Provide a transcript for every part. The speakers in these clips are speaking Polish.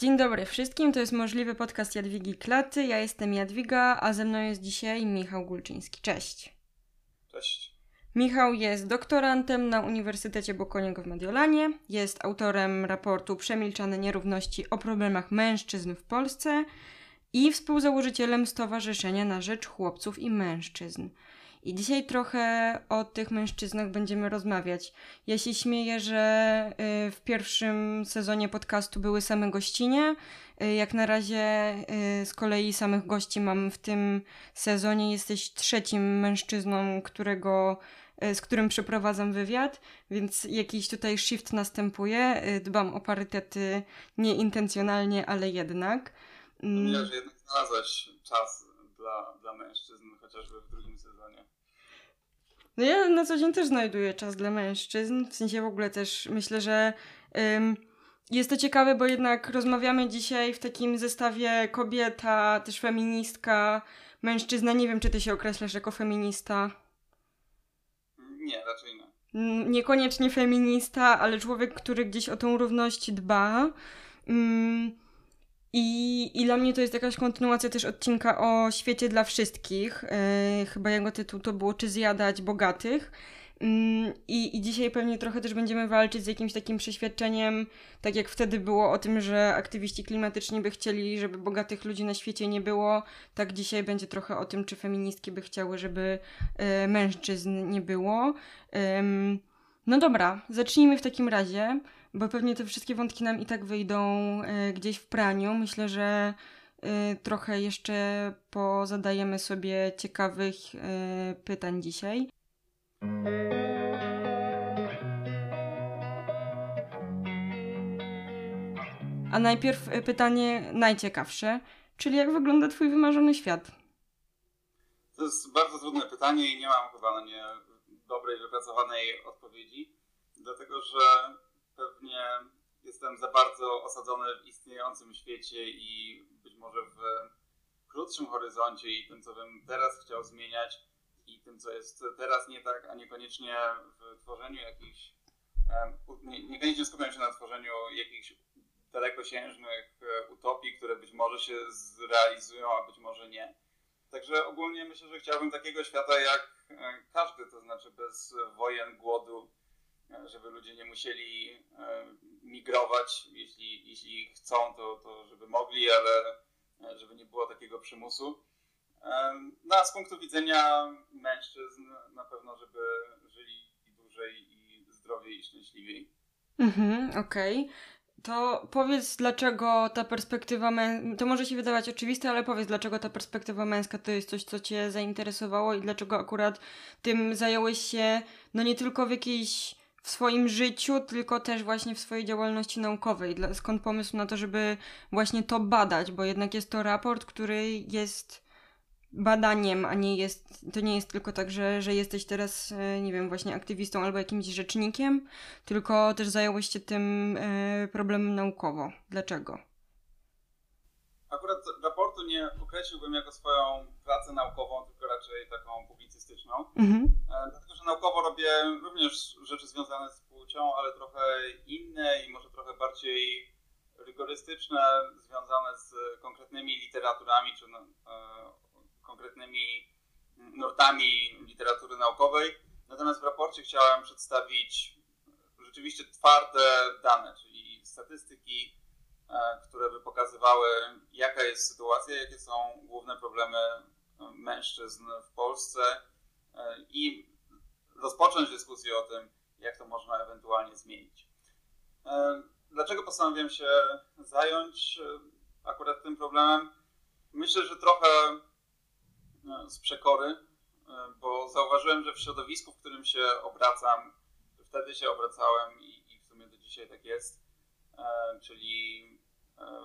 Dzień dobry wszystkim, to jest możliwy podcast Jadwigi Klaty. Ja jestem Jadwiga, a ze mną jest dzisiaj Michał Gulczyński. Cześć. Cześć. Michał jest doktorantem na Uniwersytecie Bocconiego w Mediolanie, jest autorem raportu Przemilczane nierówności o problemach mężczyzn w Polsce i współzałożycielem Stowarzyszenia na Rzecz Chłopców i Mężczyzn. I dzisiaj trochę o tych mężczyznach będziemy rozmawiać. Ja się śmieję, że y, w pierwszym sezonie podcastu były same gościnie. Y, jak na razie y, z kolei samych gości mam w tym sezonie. Jesteś trzecim mężczyzną, którego, z którym przeprowadzam wywiad, więc jakiś tutaj shift następuje. Dbam o parytety nieintencjonalnie, ale jednak. Myślę, że jednak znalazłaś czas dla, dla mężczyzn, chociażby w drugim sezonie. No ja na co dzień też znajduję czas dla mężczyzn. W sensie w ogóle też myślę, że ym, jest to ciekawe, bo jednak rozmawiamy dzisiaj w takim zestawie kobieta, też feministka, mężczyzna. Nie wiem, czy ty się określasz jako feminista. Nie, raczej nie. Niekoniecznie feminista, ale człowiek, który gdzieś o tą równość dba. Ym, i, I dla mnie to jest jakaś kontynuacja też odcinka o świecie dla wszystkich. Yy, chyba jego tytuł to było Czy zjadać bogatych. Yy, i, dzisiaj pewnie trochę też będziemy walczyć z jakimś takim przeświadczeniem, tak jak wtedy było o tym, że aktywiści klimatyczni by chcieli, żeby bogatych ludzi na świecie nie było. Tak dzisiaj będzie trochę o tym, czy feministki by chciały, żeby yy, mężczyzn nie było. no dobra, zacznijmy w takim razie bo pewnie te wszystkie wątki nam i tak wyjdą y, gdzieś w praniu. Myślę, że y, trochę jeszcze pozadajemy sobie ciekawych y, pytań dzisiaj. A najpierw pytanie najciekawsze, czyli jak wygląda Twój wymarzony świat? To jest bardzo trudne pytanie i nie mam chyba na nie dobrej, wypracowanej odpowiedzi, dlatego że pewnie jestem za bardzo osadzony w istniejącym świecie i być może w krótszym horyzoncie i tym, co bym teraz chciał zmieniać i tym, co jest teraz nie tak, a niekoniecznie w tworzeniu jakichś, niekoniecznie skupiam się na tworzeniu jakichś dalekosiężnych e, utopii, które być może się zrealizują, a być może nie. Także ogólnie myślę, że chciałbym takiego świata jak e, każdy, to znaczy bez wojen, głodu, żeby ludzie nie musieli e, migrować, jeśli, jeśli chcą, to, to żeby mogli, ale e, żeby nie było takiego przymusu. No a z punktu widzenia mężczyzn na pewno, żeby żyli dłużej i zdrowiej i szczęśliwiej. Mhm, okej. Okay. To powiedz, dlaczego ta perspektywa męska, to może się wydawać oczywiste, ale powiedz, dlaczego ta perspektywa męska to jest coś, co Cię zainteresowało i dlaczego akurat tym zająłeś się, no nie tylko w jakiejś w swoim życiu, tylko też właśnie w swojej działalności naukowej. Skąd pomysł na to, żeby właśnie to badać, bo jednak jest to raport, który jest badaniem, a nie jest, to nie jest tylko tak, że, że jesteś teraz, e, nie wiem, właśnie aktywistą albo jakimś rzecznikiem, tylko też zająłeś się tym e, problemem naukowo. Dlaczego? Akurat raportu nie określiłbym jako swoją pracę naukową, raczej taką publicystyczną. Mhm. E, dlatego, że naukowo robię również rzeczy związane z płcią, ale trochę inne i może trochę bardziej rygorystyczne, związane z konkretnymi literaturami czy e, konkretnymi nurtami literatury naukowej. Natomiast w raporcie chciałem przedstawić rzeczywiście twarde dane, czyli statystyki, E, które by pokazywały, jaka jest sytuacja, jakie są główne problemy mężczyzn w Polsce e, i rozpocząć dyskusję o tym, jak to można ewentualnie zmienić. Dlaczego postanowiłem się zająć akurat tym problemem? Myślę, że trochę z przekory, bo zauważyłem, że w środowisku, w którym się obracam, wtedy się obracałem i w sumie do dzisiaj tak jest, czyli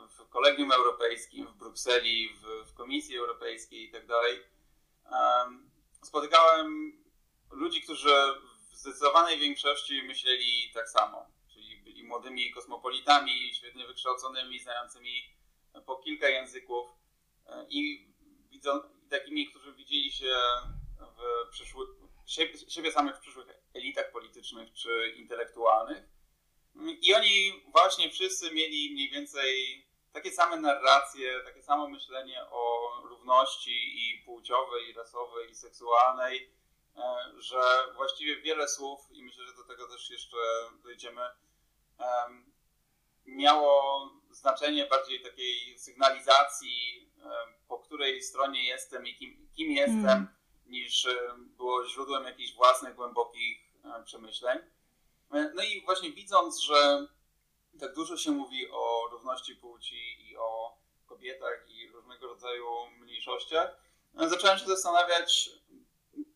w Kolegium Europejskim, w Brukseli, w, w Komisji Europejskiej i tak spotykałem ludzi, którzy w zdecydowanej większości myśleli tak samo, czyli byli młodymi kosmopolitami, świetnie wykształconymi, znającymi po kilka języków. E, i widzą, takimi, którzy widzieli się w przyszłych, siebie, siebie samych w przyszłych elitach politycznych czy intelektualnych. I oni właśnie wszyscy mieli mniej więcej takie same narracje, takie samo myślenie o równości i płciowej, i rasowej, i seksualnej, e, że właściwie wiele słów, i myślę, że do tego też jeszcze dojdziemy, miało znaczenie bardziej takiej sygnalizacji, po której stronie jestem i kim, kim jestem, mm. niż było źródłem jakichś własnych, głębokich przemyśleń. E, no i właśnie widząc, że tak dużo się mówi o równości płci i o kobietach i różnego rodzaju mniejszościach, e, zacząłem się zastanawiać,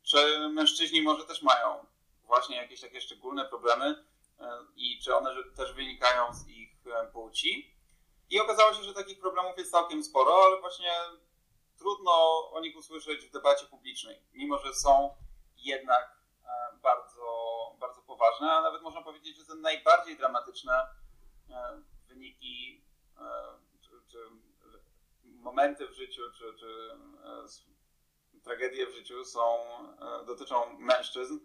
czy mężczyźni może też mają właśnie jakieś takie szczególne problemy e, i czy one też wynikają z ich płci. I okazało się, że takich problemów jest całkiem sporo, ale właśnie trudno o nich usłyszeć w debacie publicznej, mimo że są jednak bardzo, bardzo poważne, a nawet można powiedzieć, że te najbardziej dramatyczne e, wyniki e, czy, czy momenty w życiu, czy, czy e, tragedie w życiu są, dotyczą mężczyzn.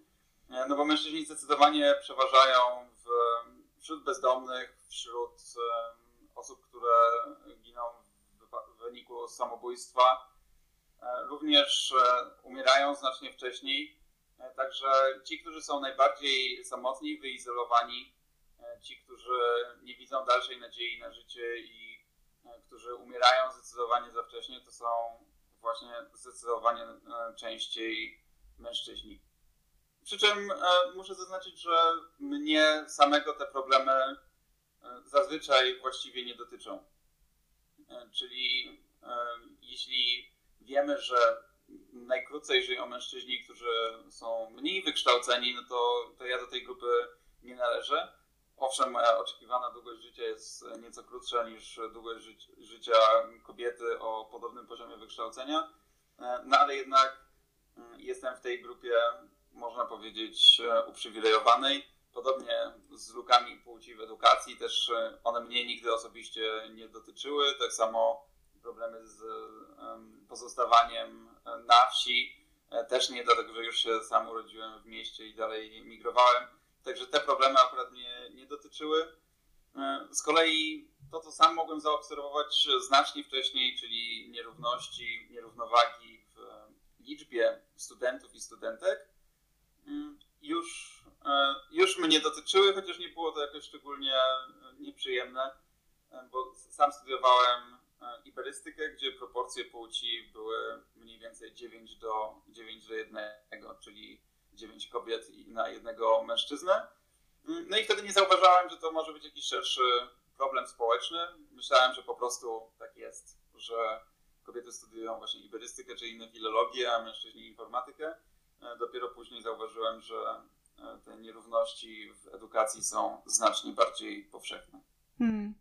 No bo mężczyźni zdecydowanie przeważają w, wśród bezdomnych, wśród osób, które giną w wyniku samobójstwa. Również umierają znacznie wcześniej także ci, którzy są najbardziej samotni, wyizolowani, e, ci, którzy nie widzą dalszej nadziei na życie i e, którzy umierają zdecydowanie za wcześnie, to są właśnie zdecydowanie częściej mężczyźni. Przy czym muszę zaznaczyć, że mnie samego te problemy zazwyczaj właściwie nie dotyczą. Czyli jeśli wiemy, że najkrócej żyją mężczyźni, którzy są mniej wykształceni, no to, to ja do tej grupy nie należę. Owszem, moja oczekiwana długość życia jest nieco krótsza niż długość ży życia kobiety o podobnym poziomie wykształcenia, e, no ale jednak mm, jestem w tej grupie, można powiedzieć, e, uprzywilejowanej. Podobnie z lukami płci w edukacji, też e, one mnie nigdy osobiście nie dotyczyły. Tak samo problemy z pozostawaniem na wsi. E, też nie dlatego, że już się sam urodziłem w mieście i dalej migrowałem. Także te problemy akurat mnie nie dotyczyły. E, z kolei to, co sam mogłem zaobserwować znacznie wcześniej, czyli nierówności, nierównowagi w liczbie studentów i studentek, mm, już, e, już mnie dotyczyły, chociaż nie było to jakoś szczególnie nieprzyjemne, bo sam studiowałem E, iberystykę, gdzie proporcje płci były mniej więcej 9 do, 9 do 1, czyli 9 kobiet na jednego mężczyznę. Mm, no i wtedy nie zauważałem, że to może być jakiś szerszy problem społeczny. Myślałem, że po prostu tak jest, że kobiety studiują właśnie iberystykę czy inne filologie, a mężczyźni informatykę. E, dopiero później zauważyłem, że e, te nierówności w edukacji są znacznie bardziej powszechne. Hmm.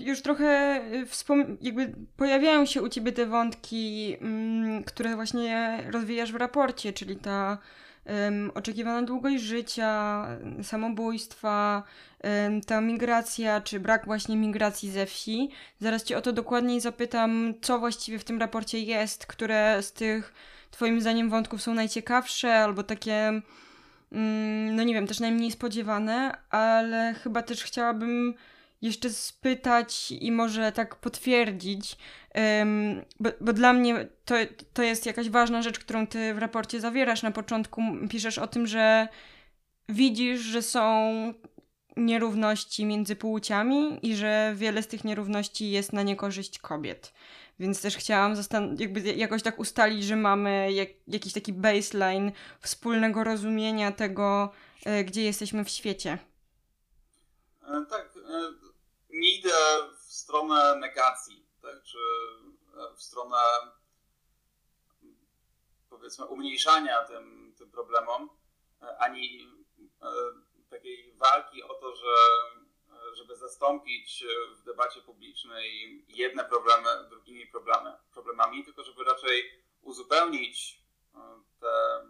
Już trochę y, wspom- jakby pojawiają się u ciebie te wątki, mm, które właśnie rozwijasz w raporcie, czyli ta um, oczekiwana długość życia, samobójstwa, um, ta migracja, czy brak właśnie migracji ze wsi. Zaraz cię o to dokładniej zapytam, co właściwie w tym raporcie jest, które z tych twoim zdaniem wątków są najciekawsze, albo takie no nie wiem, też najmniej spodziewane, ale chyba też chciałabym jeszcze spytać i może tak potwierdzić, bo, bo, dla mnie to, to jest jakaś ważna rzecz, którą ty w raporcie zawierasz. Na początku piszesz o tym, że widzisz, że są nierówności między płciami i że wiele z tych nierówności jest na niekorzyść kobiet. Więc też chciałam jakby jakoś tak ustalić, że mamy jak, jakiś taki baseline wspólnego rozumienia tego, e, gdzie jesteśmy w świecie. E, tak, e, nie idę w stronę negacji, tak, czy w stronę powiedzmy umniejszania tym, tym problemom, ani e, takiej walki o to, że żeby zastąpić w debacie publicznej jedne problemy drugimi problemy, problemami, tylko żeby raczej uzupełnić e, te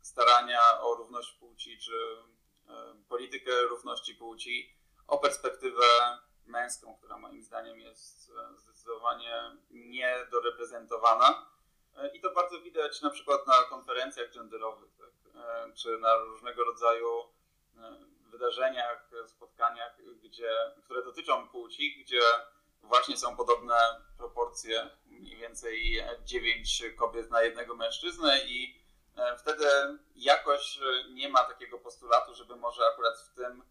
starania o równość płci, czy e, politykę równości płci o perspektywę męską, która moim zdaniem jest e, zdecydowanie niedoreprezentowana. E, I to bardzo widać na przykład na konferencjach genderowych, tak? E, czy na różnego rodzaju wydarzeniach, spotkaniach, gdzie, które dotyczą płci, gdzie właśnie są podobne proporcje, mniej więcej 9 kobiet na jednego mężczyznę i e, wtedy jakoś nie ma takiego postulatu, żeby może akurat w tym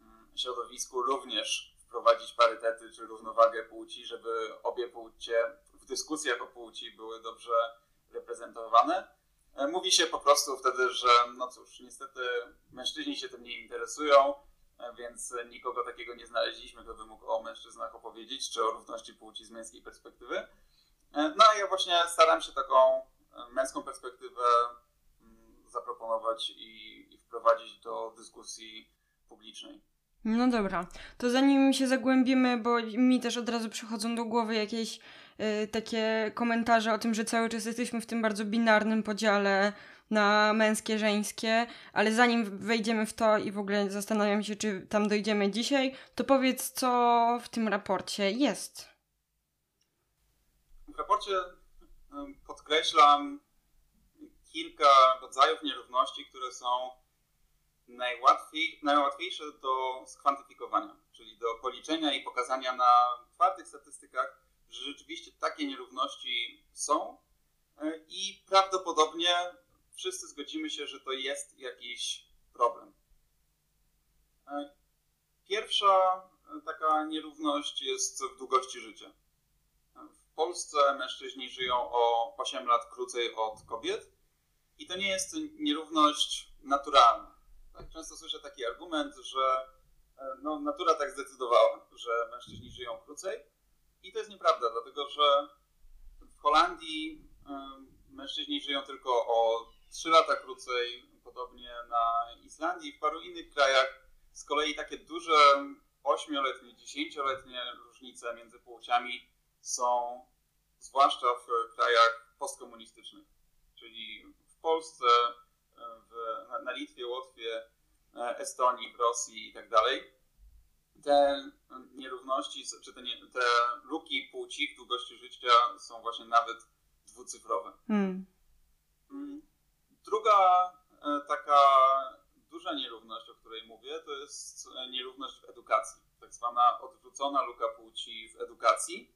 mm, środowisku również wprowadzić parytety czy równowagę płci, żeby obie płcie w dyskusjach o płci były dobrze reprezentowane. E, mówi się po prostu wtedy, że no cóż, niestety mężczyźni się tym nie interesują, e, więc nikogo takiego nie znaleźliśmy, kto by mógł o mężczyznach opowiedzieć, czy o równości płci z męskiej perspektywy. E, no a ja właśnie staram się taką męską perspektywę mm, zaproponować i, i wprowadzić do dyskusji publicznej. No dobra, to zanim się zagłębimy, bo mi też od razu przychodzą do głowy jakieś takie komentarze o tym, że cały czas jesteśmy w tym bardzo binarnym podziale na męskie, żeńskie, ale zanim wejdziemy w to i w ogóle zastanawiam się, czy tam dojdziemy dzisiaj, to powiedz, co w tym raporcie jest. W raporcie podkreślam kilka rodzajów nierówności, które są najłatwiej, najłatwiejsze do skwantyfikowania, czyli do policzenia i pokazania na twardych statystykach, że rzeczywiście takie nierówności są e, i prawdopodobnie wszyscy zgodzimy się, że to jest jakiś problem. E, pierwsza e, taka nierówność jest w długości życia. W Polsce mężczyźni żyją o 8 lat krócej od kobiet i to nie jest nierówność naturalna tak często słyszę taki argument, że no, natura tak zdecydowała, że mężczyźni żyją krócej. I to jest nieprawda, dlatego że w Holandii mężczyźni żyją tylko o 3 lata krócej, podobnie na Islandii i w paru innych krajach. Z kolei takie duże 8-letnie, 10-letnie różnice między płciami są zwłaszcza w krajach postkomunistycznych, czyli w Polsce, w, na, na Litwie, Łotwie, e, Estonii, w Rosji i tak dalej, te nierówności, czy te, nie, te luki płci w długości życia są właśnie nawet dwucyfrowe. Hmm. Mm. Druga e, taka duża nierówność, o której mówię, to jest nierówność w edukacji. Tak zwana odwrócona luka płci w edukacji.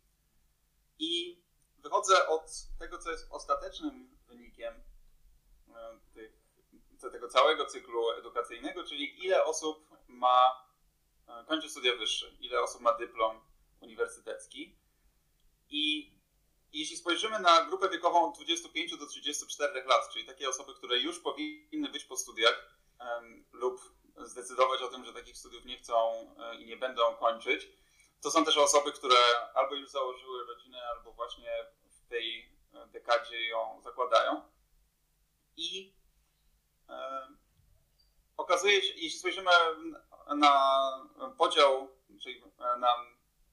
I wychodzę od tego, co jest ostatecznym wynikiem e, tych tego całego cyklu edukacyjnego, czyli ile osób ma, e, kończy studia wyższe, ile osób ma dyplom uniwersytecki. I jeśli spojrzymy na grupę wiekową od 25 do 34 lat, czyli takie osoby, które już powinny być po studiach um, lub zdecydować o tym, że takich studiów nie chcą um, i nie będą kończyć, to są też osoby, które albo już założyły rodzinę, albo właśnie w tej e, dekadzie ją zakładają. I okazuje się, jeśli spojrzymy na podział, czyli na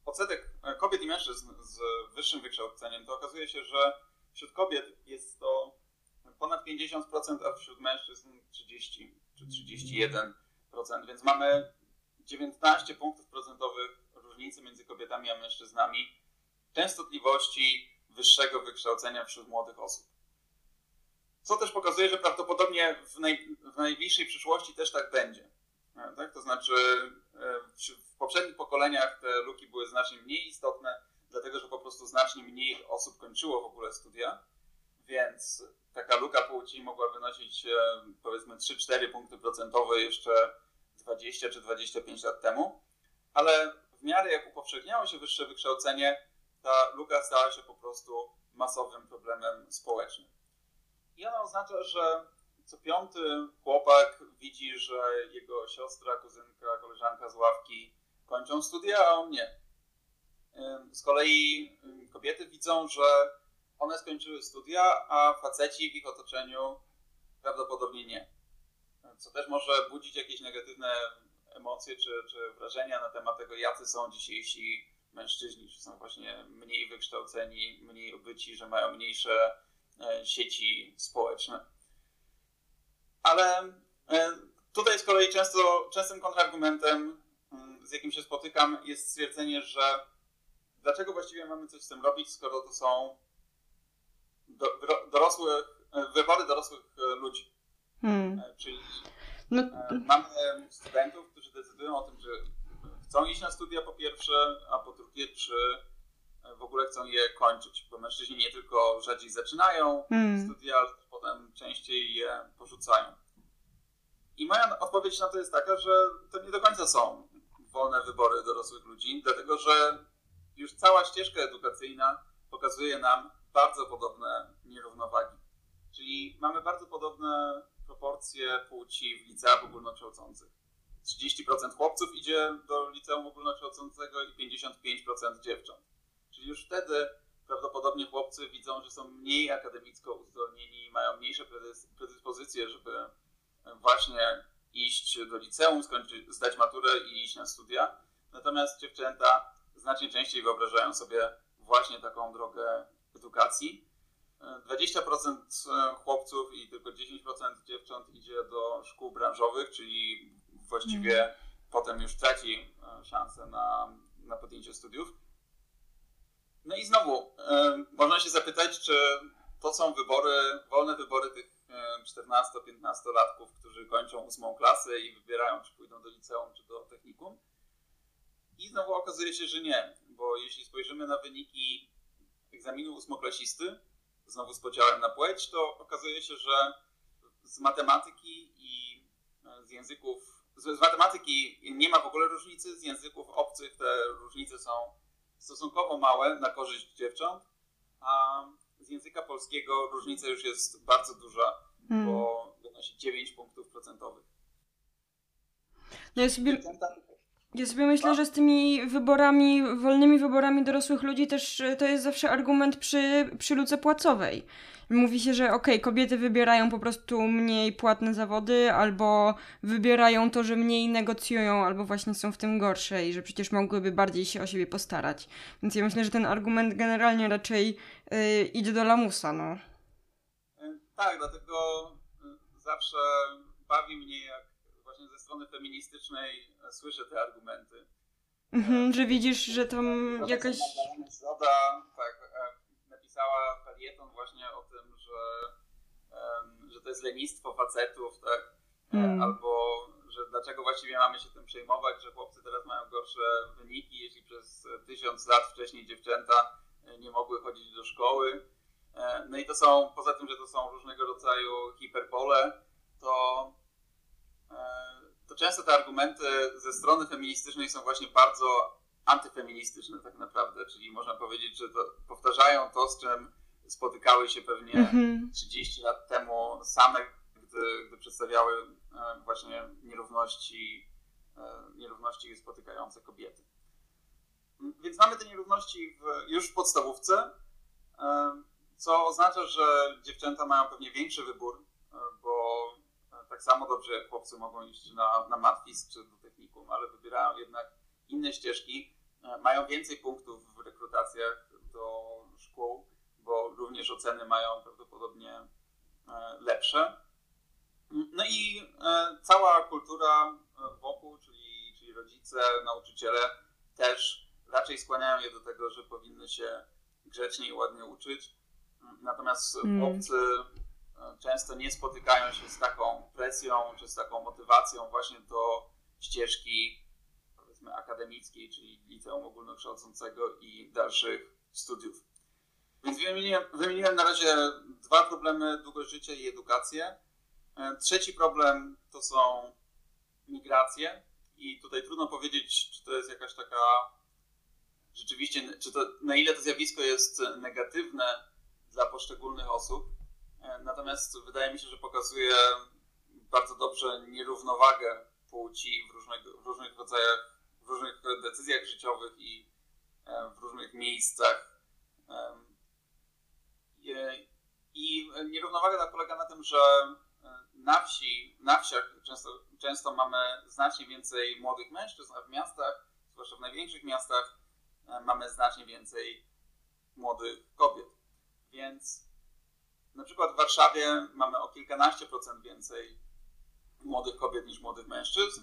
odsetek kobiet i mężczyzn z wyższym wykształceniem, to okazuje się, że wśród kobiet jest to ponad 50%, a wśród mężczyzn 30 czy 31%, więc mamy 19 punktów procentowych różnicy między kobietami a mężczyznami częstotliwości wyższego wykształcenia wśród młodych osób. Co też pokazuje, że prawdopodobnie w, naj, w najbliższej przyszłości też tak będzie. E, tak? To znaczy, e, w poprzednich pokoleniach te luki były znacznie mniej istotne, dlatego że po prostu znacznie mniej osób kończyło w ogóle studia, więc taka luka płci mogła wynosić e, powiedzmy 3-4 punkty procentowe jeszcze 20 czy 25 lat temu, ale w miarę jak upowszechniało się wyższe wykształcenie, ta luka stała się po prostu masowym problemem społecznym. I ona oznacza, że co piąty chłopak widzi, że jego siostra, kuzynka, koleżanka z ławki kończą studia, a on nie. Z kolei kobiety widzą, że one skończyły studia, a faceci w ich otoczeniu prawdopodobnie nie. Co też może budzić jakieś negatywne emocje czy, czy wrażenia na temat tego, jacy są dzisiejsi mężczyźni, czy są właśnie mniej wykształceni, mniej obyci, że mają mniejsze E, sieci społeczne. Ale e, tutaj z kolei często, częstym kontrargumentem, mm, z jakim się spotykam, jest stwierdzenie, że dlaczego właściwie mamy coś z tym robić, skoro to są dorosłych, e, wybory dorosłych ludzi. Hmm. Czyli no. mamy studentów, którzy decydują o tym, że chcą iść na studia po pierwsze, a po drugie, czy w ogóle chcą je kończyć, bo mężczyźni nie tylko rzadziej zaczynają hmm. studia, ale potem częściej je porzucają. I moja odpowiedź na to jest taka, że to nie do końca są wolne wybory dorosłych ludzi, dlatego że już cała ścieżka edukacyjna pokazuje nam bardzo podobne nierównowagi. Czyli mamy bardzo podobne proporcje płci w liceach ogólnokształcących. 30% chłopców idzie do liceum ogólnokształcącego i 55% dziewcząt. Czyli już wtedy prawdopodobnie chłopcy widzą, że są mniej akademicko uzdolnieni i mają mniejsze predyspozycje, żeby właśnie iść do liceum, skończyć, zdać maturę i iść na studia. Natomiast dziewczęta znacznie częściej wyobrażają sobie właśnie taką drogę edukacji. 20% chłopców i tylko 10% dziewcząt idzie do szkół branżowych, czyli właściwie mm. potem już traci e, szansę na, na podjęcie studiów. No i znowu, e, można się zapytać, czy to są wybory, wolne wybory tych 14-15-latków, którzy kończą ósmą klasę i wybierają, czy pójdą do liceum, czy do technikum. I znowu okazuje się, że nie, bo jeśli spojrzymy na wyniki egzaminu ósmoklasisty, znowu z podziałem na płeć, to okazuje się, że z matematyki i e, z języków, z matematyki nie ma w ogóle różnicy, z języków obcych te różnice są stosunkowo małe na korzyść dziewcząt, a z języka polskiego różnica już jest bardzo duża, hmm. bo wynosi 9 punktów procentowych. No ja sobie, ja sobie myślę, że z tymi wyborami, wolnymi wyborami dorosłych ludzi też to jest zawsze argument przy, przy luce płacowej. Mówi się, że okej, okay, kobiety wybierają po prostu mniej płatne zawody, albo wybierają to, że mniej negocjują, albo właśnie są w tym gorsze i że przecież mogłyby bardziej się o siebie postarać. Więc ja myślę, że ten argument generalnie raczej yy, idzie do lamusa, no. Tak, dlatego y, zawsze bawi mnie, jak strony feministycznej słyszę te argumenty. Mhm, że widzisz, że tam jakaś... Zoda, tak, e, napisała felieton właśnie o tym, że, że to jest lenistwo facetów, tak, mm. albo że dlaczego właściwie mamy się tym przejmować, że chłopcy teraz mają gorsze wyniki, jeśli przez tysiąc lat wcześniej dziewczęta e, nie mogły chodzić do szkoły. No i to są, poza tym, że to są różnego rodzaju hiperbole, to to często te argumenty ze strony feministycznej są właśnie bardzo antyfeministyczne tak naprawdę, czyli można powiedzieć, że to, powtarzają to, z czym spotykały się pewnie mm-hmm. 30 lat temu same, gdy, gdy przedstawiały e, właśnie nierówności, e, nierówności spotykające kobiety. Więc mamy te nierówności w, już w podstawówce, e, co oznacza, że dziewczęta mają pewnie większy wybór, bo tak samo dobrze jak chłopcy mogą iść na, na matwis czy do technikum, ale wybierają jednak inne ścieżki, e, mają więcej punktów w rekrutacjach do szkół, bo również oceny mają prawdopodobnie e, lepsze. No i e, cała kultura wokół, czyli, czyli rodzice, nauczyciele też raczej skłaniają je do tego, że powinny się grzecznie i ładnie uczyć. Natomiast mm. chłopcy często nie spotykają się z taką presją czy z taką motywacją właśnie do ścieżki powiedzmy akademickiej, czyli liceum ogólnokształcącego i dalszych studiów. Więc wymieniłem, wymieniłem na razie dwa problemy, długość życia i edukację. E, trzeci problem to są migracje i tutaj trudno powiedzieć, czy to jest jakaś taka rzeczywiście, czy to, na ile to zjawisko jest negatywne dla poszczególnych osób, natomiast wydaje mi się, że pokazuje bardzo dobrze nierównowagę płci w różnych, w różnych rodzajach, w różnych decyzjach życiowych i e, w różnych miejscach. I nierównowaga ta polega na tym, że e, na wsi, na wsiach często, często mamy znacznie więcej młodych mężczyzn, a w miastach, zwłaszcza w największych miastach, mamy znacznie więcej młodych kobiet. Więc na przykład w Warszawie mamy o kilkanaście procent więcej młodych kobiet niż młodych mężczyzn,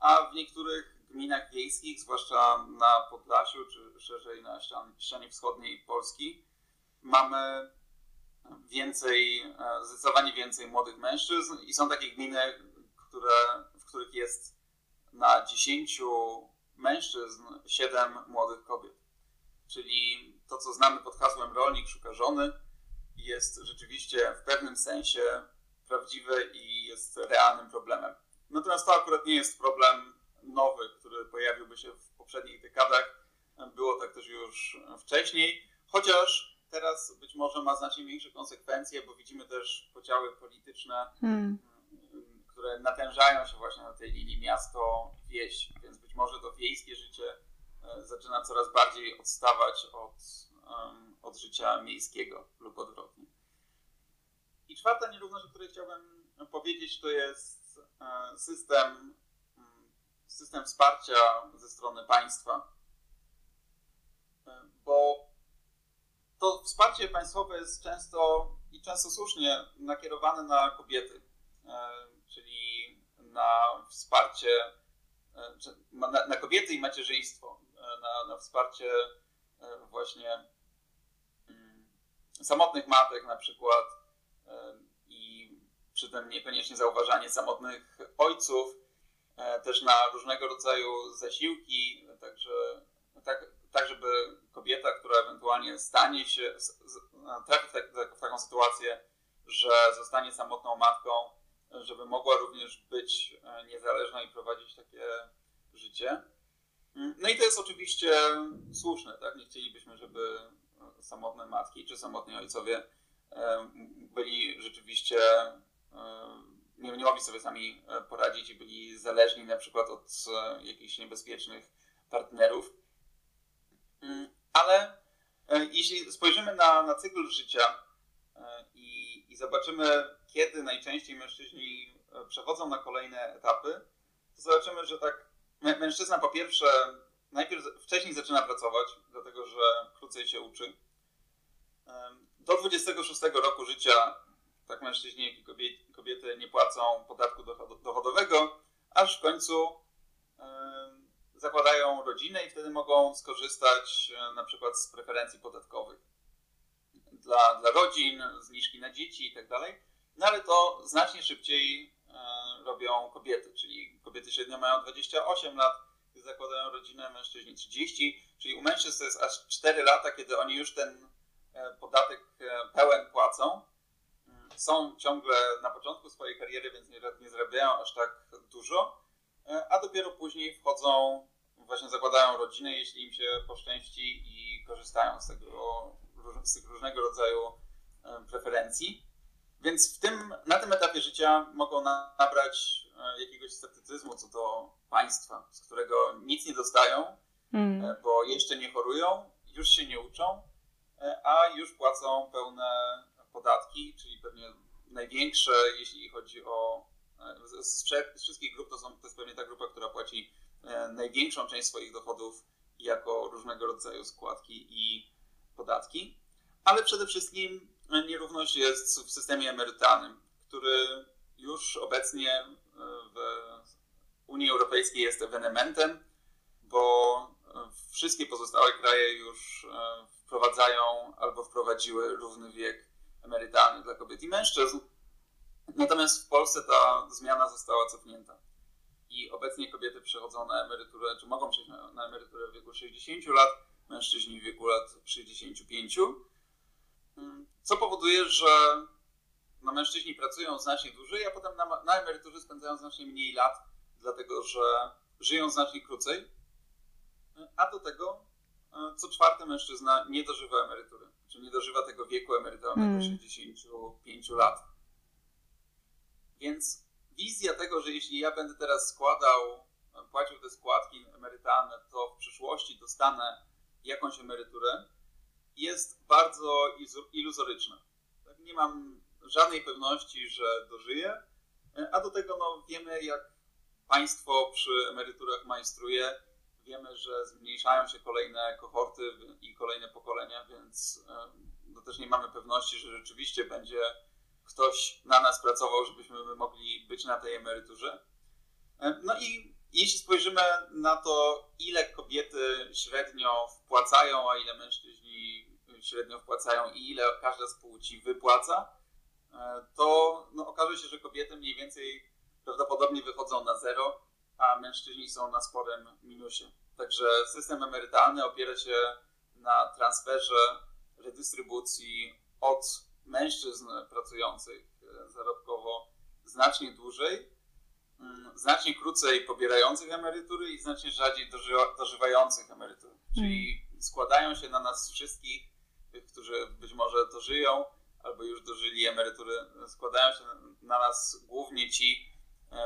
a w niektórych gminach wiejskich, zwłaszcza na Podlasiu czy szerzej na ścianie wschodniej Polski, mamy więcej, e, zdecydowanie więcej młodych mężczyzn i są takie gminy, które, w których jest na 10 mężczyzn, 7 młodych kobiet. Czyli to, co znamy pod hasłem rolnik szuka żony, jest rzeczywiście w pewnym sensie prawdziwe i jest realnym problemem. Natomiast to akurat nie jest problem nowy, który pojawiłby się w poprzednich dekadach. Było tak też już wcześniej, chociaż teraz być może ma znacznie większe konsekwencje, bo widzimy też podziały polityczne, hmm. które natężają się właśnie na tej linii miasto-wieś, więc być może to wiejskie życie e, zaczyna coraz bardziej odstawać od, od życia miejskiego lub odwrotnie. I czwarta nierówność, o której chciałbym powiedzieć, to jest e, system, mm, system wsparcia ze strony państwa. E, bo to wsparcie państwowe jest często i często słusznie nakierowane na kobiety, e, czyli na wsparcie na, kobiety i macierzyństwo, na, na wsparcie właśnie samotnych matek na przykład, i przy tym niekoniecznie zauważanie samotnych ojców, e, też na różnego rodzaju zasiłki, także tak, tak żeby kobieta, która ewentualnie stanie się, trafi w, tak, w taką sytuację, że zostanie samotną matką, żeby mogła również być e, niezależna i prowadzić takie życie. Mm, no i to jest oczywiście słuszne, tak? Nie chcielibyśmy, żeby samotne matki czy samotni ojcowie byli rzeczywiście, nie, mogli sobie sami e, poradzić i byli zależni na przykład od e, jakichś niebezpiecznych partnerów. Mm, ale e, jeśli spojrzymy na, na cykl życia i, i zobaczymy, kiedy najczęściej mężczyźni przechodzą na kolejne etapy, to zobaczymy, że tak mężczyzna po pierwsze najpierw wcześniej zaczyna pracować, dlatego że krócej się uczy do 26 roku życia tak mężczyźni, jak i kobiety nie płacą podatku dochodowego, aż w końcu zakładają rodzinę i wtedy mogą skorzystać e, na przykład z preferencji podatkowych dla, dla rodzin, zniżki na dzieci itd. Tak no ale to znacznie szybciej e, robią kobiety, czyli kobiety średnio mają 28 lat, gdy zakładają rodzinę, mężczyźni 30, czyli u mężczyzn to jest aż 4 lata, kiedy oni już ten podatek e, pełen płacą. Mm, są ciągle na początku swojej kariery, więc nie, nie zarabiają aż tak dużo, e, a dopiero później wchodzą, właśnie zakładają rodzinę, jeśli im się poszczęści i korzystają z tego, z tych różnego rodzaju preferencji. Więc w tym, na tym etapie życia mogą nabrać jakiegoś sceptycyzmu co do państwa, z którego nic nie dostają, mm. bo jeszcze nie chorują, już się nie uczą, E, a już płacą pełne podatki, czyli pewnie największe, jeśli chodzi o e, z, wszystkich grup, to, są, to jest pewnie ta grupa, która płaci e, największą część swoich dochodów jako różnego rodzaju składki i podatki. Ale przede wszystkim nierówność jest w systemie emerytalnym, który już obecnie w Unii Europejskiej jest ewenementem, bo wszystkie pozostałe kraje już wprowadzają albo wprowadziły równy wiek emerytalny dla kobiet i mężczyzn. Natomiast w Polsce ta zmiana została cofnięta. I obecnie kobiety przechodzą na emeryturę, czy mogą przejść na, na emeryturę w wieku 60 lat, mężczyźni w wieku lat 65. Co powoduje, że no, mężczyźni pracują znacznie dłużej, a potem na, na emeryturze spędzają znacznie mniej lat, dlatego że żyją znacznie krócej. A do tego co czwarty mężczyzna nie dożywa emerytury, czy nie dożywa tego wieku emerytalnego hmm. 65 lat. Więc wizja tego, że jeśli ja będę teraz składał, płacił te składki emerytalne, to w przyszłości dostanę jakąś emeryturę, jest bardzo iluzoryczna. Tak, nie mam żadnej pewności, że dożyję, a do tego no, wiemy, jak państwo przy emeryturach majstruje Wiemy, że zmniejszają się kolejne kohorty i kolejne pokolenia, więc no też nie mamy pewności, że rzeczywiście będzie ktoś na nas pracował, żebyśmy mogli być na tej emeryturze. No i jeśli spojrzymy na to, ile kobiety średnio wpłacają, a ile mężczyźni średnio wpłacają i ile każda z płci wypłaca, to no, okaże się, że kobiety mniej więcej prawdopodobnie wychodzą na zero, a mężczyźni są na sporym minusie. Także system emerytalny opiera się na transferze redystrybucji od mężczyzn pracujących e, zarobkowo znacznie dłużej, mm, znacznie krócej pobierających emerytury i znacznie rzadziej dożywających emerytury. Czyli hmm. składają się na nas wszystkich, którzy być może dożyją albo już dożyli emerytury, składają się na nas głównie ci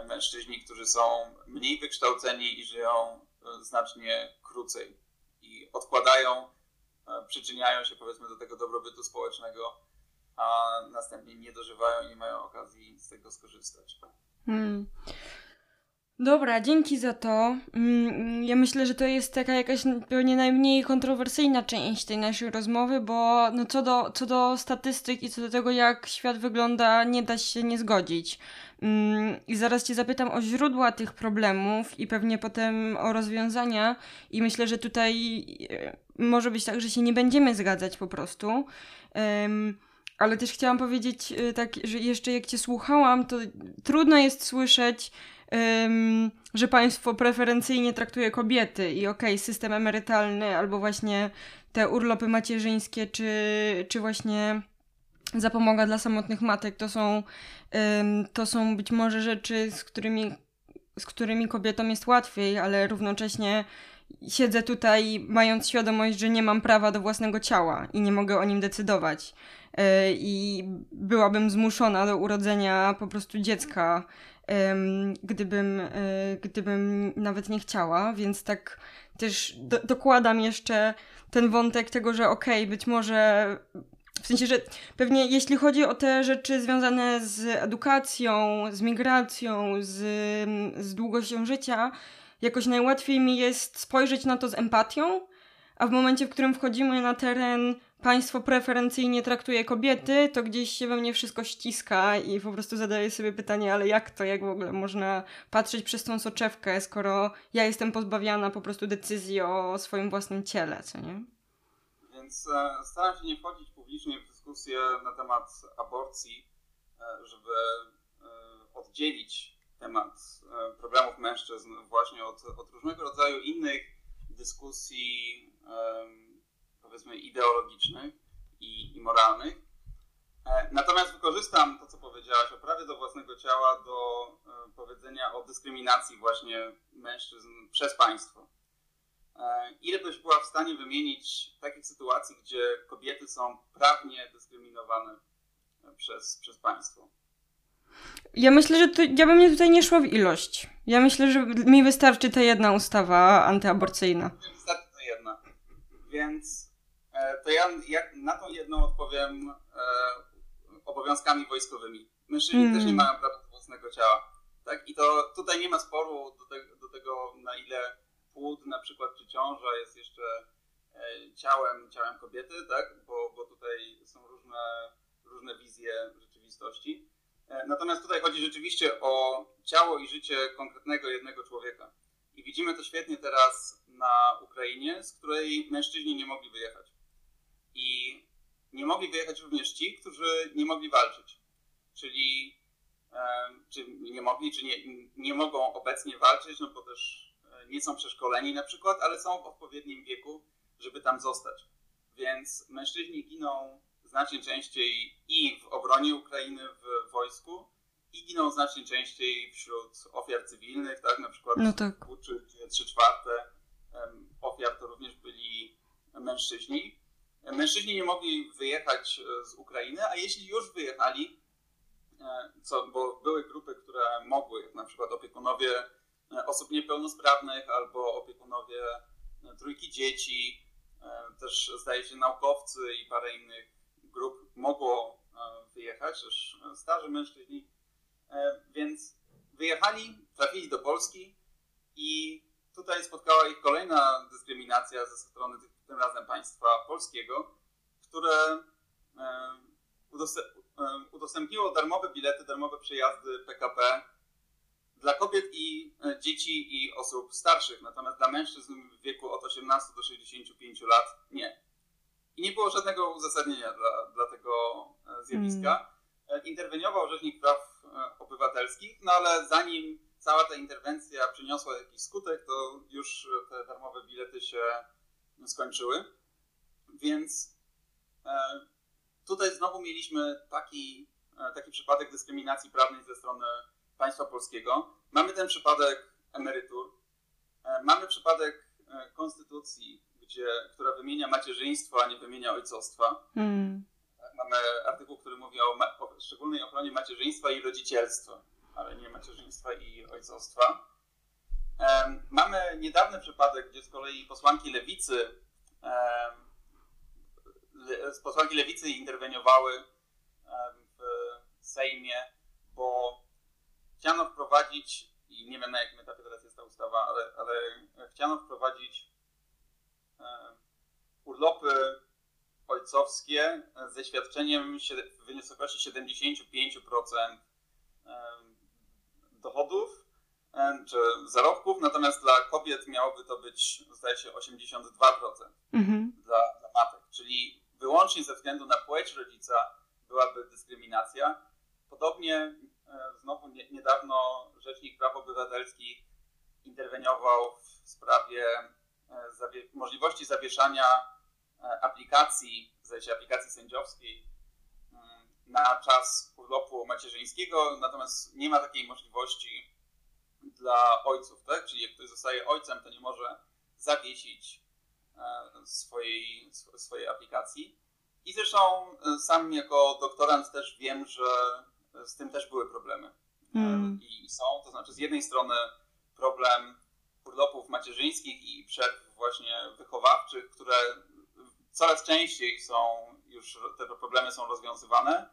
mężczyźni, którzy są mniej wykształceni i żyją e, znacznie krócej i odkładają, przyczyniają się powiedzmy do tego dobrobytu społecznego a następnie nie dożywają i nie mają okazji z tego skorzystać. Hmm. Dobra, dzięki za to. Mm, ja myślę, że to jest taka jakaś pewnie najmniej kontrowersyjna część tej naszej rozmowy, bo no co, do, co do statystyk i co do tego, jak świat wygląda, nie da się nie zgodzić. Mm, I zaraz Cię zapytam o źródła tych problemów i pewnie potem o rozwiązania. I myślę, że tutaj e, może być tak, że się nie będziemy zgadzać po prostu. Ale też chciałam powiedzieć, y, tak, że jeszcze jak Cię słuchałam, to trudno jest słyszeć, że państwo preferencyjnie traktuje kobiety i okej, okay, system emerytalny albo właśnie te urlopy macierzyńskie, czy, czy właśnie zapomoga dla samotnych matek, to są, to są być może rzeczy, z którymi, z którymi kobietom jest łatwiej, ale równocześnie siedzę tutaj mając świadomość, że nie mam prawa do własnego ciała i nie mogę o nim decydować. E, i byłabym zmuszona do urodzenia po prostu dziecka, gdybym, e, gdybym nawet nie chciała, więc tak też do, dokładam jeszcze ten wątek tego, że okej, okay, być może w sensie, że pewnie jeśli chodzi o te rzeczy związane z edukacją, z migracją, z, z długością życia, jakoś najłatwiej mi jest spojrzeć na to z empatią, a w momencie, w którym wchodzimy na teren państwo preferencyjnie traktuje kobiety, to gdzieś się we mnie wszystko ściska i po prostu zadaję sobie pytanie, ale jak to, jak w ogóle można patrzeć przez tą soczewkę, skoro ja jestem pozbawiana po prostu decyzji o swoim własnym ciele, co nie? Więc e, staram się nie wchodzić publicznie w dyskusję na temat aborcji, e, żeby e, oddzielić temat problemów mężczyzn właśnie od, od różnego rodzaju innych dyskusji powiedzmy ideologicznych i, i moralnych. Natomiast wykorzystam to, co powiedziałaś o prawie do własnego ciała do powiedzenia o dyskryminacji właśnie mężczyzn przez państwo. E, ile byś była w stanie wymienić takich sytuacji, gdzie kobiety są prawnie dyskryminowane przez, przez państwo? Ja myślę, że to, ja bym mnie tutaj nie szła w ilość. Ja myślę, że mi wystarczy ta jedna ustawa antyaborcyjna. Wystarczy ta jedna. Więc E, to ja, ja na tą jedną odpowiem e, obowiązkami wojskowymi. Mężczyźni mm. też nie mają prawa do własnego ciała. Tak? I to tutaj nie ma sporu do, te, do tego, na ile płód na przykład, czy ciąża jest jeszcze e, ciałem, ciałem kobiety, tak? bo, bo tutaj są różne, różne wizje rzeczywistości. E, natomiast tutaj chodzi rzeczywiście o ciało i życie konkretnego jednego człowieka. I widzimy to świetnie teraz na Ukrainie, z której mężczyźni nie mogli wyjechać. I nie mogli wyjechać również ci, którzy nie mogli walczyć. Czyli czy nie mogli, czy nie, nie mogą obecnie walczyć, no bo też e, nie są przeszkoleni na przykład, ale są w odpowiednim wieku, żeby tam zostać. Więc mężczyźni giną znacznie częściej i w obronie Ukrainy w wojsku, i giną znacznie częściej wśród ofiar cywilnych, tak? Na przykład no tak. Gdzie 3 czwarte ofiar to również byli mężczyźni. Mężczyźni nie mogli wyjechać e, z Ukrainy, a jeśli już wyjechali, e, co, bo były grupy, które mogły, na przykład opiekunowie osób niepełnosprawnych albo opiekunowie trójki dzieci, też zdaje się naukowcy i parę innych grup mogło wyjechać, też starzy mężczyźni, więc wyjechali, trafili do Polski i tutaj spotkała ich kolejna dyskryminacja ze strony tym razem państwa polskiego, które e, e, udostępniło darmowe bilety, darmowe przejazdy PKP dla kobiet i e, dzieci i osób starszych, natomiast dla mężczyzn w wieku od 18 do 65 lat nie. I nie było żadnego uzasadnienia dla, dla tego zjawiska. Mm. Interweniował Rzecznik Praw Obywatelskich, no ale zanim cała ta interwencja przyniosła jakiś skutek, to już te darmowe bilety się skończyły. Więc e, tutaj znowu mieliśmy taki, e, taki przypadek dyskryminacji prawnej ze strony państwa polskiego. Mamy ten przypadek emerytur, e, mamy przypadek konstytucji, gdzie, która wymienia macierzyństwo, a nie wymienia ojcostwa. Hmm. Mamy artykuł, który mówi o, o szczególnej ochronie macierzyństwa i rodzicielstwa, ale nie macierzyństwa i ojcostwa. Mamy niedawny przypadek, gdzie z kolei posłanki lewicy posłanki lewicy interweniowały w Sejmie, bo chciano wprowadzić, i nie wiem na jakim etapie teraz jest ta ustawa, ale, ale chciano wprowadzić urlopy ojcowskie ze świadczeniem w wysokości 75% dochodów czy zarobków, natomiast dla kobiet miałoby to być, zdaje się, 82% mhm. dla, dla matek. Czyli wyłącznie ze względu na płeć rodzica byłaby dyskryminacja. Podobnie e, znowu nie, niedawno Rzecznik Praw Obywatelskich interweniował w sprawie e, zawie możliwości zawieszania e, aplikacji, zdaje aplikacji sędziowskiej mm, na czas urlopu macierzyńskiego, natomiast nie ma takiej możliwości dla ojców, tak? Czyli jak ktoś zostaje ojcem, to nie może zawiesić E, swojej, swojej aplikacji. I zresztą e, sam jako doktorant też wiem, że z tym też były problemy. Mm. I są, to znaczy z jednej strony problem urlopów macierzyńskich i przerw właśnie wychowawczych, które coraz częściej są już, te problemy są rozwiązywane.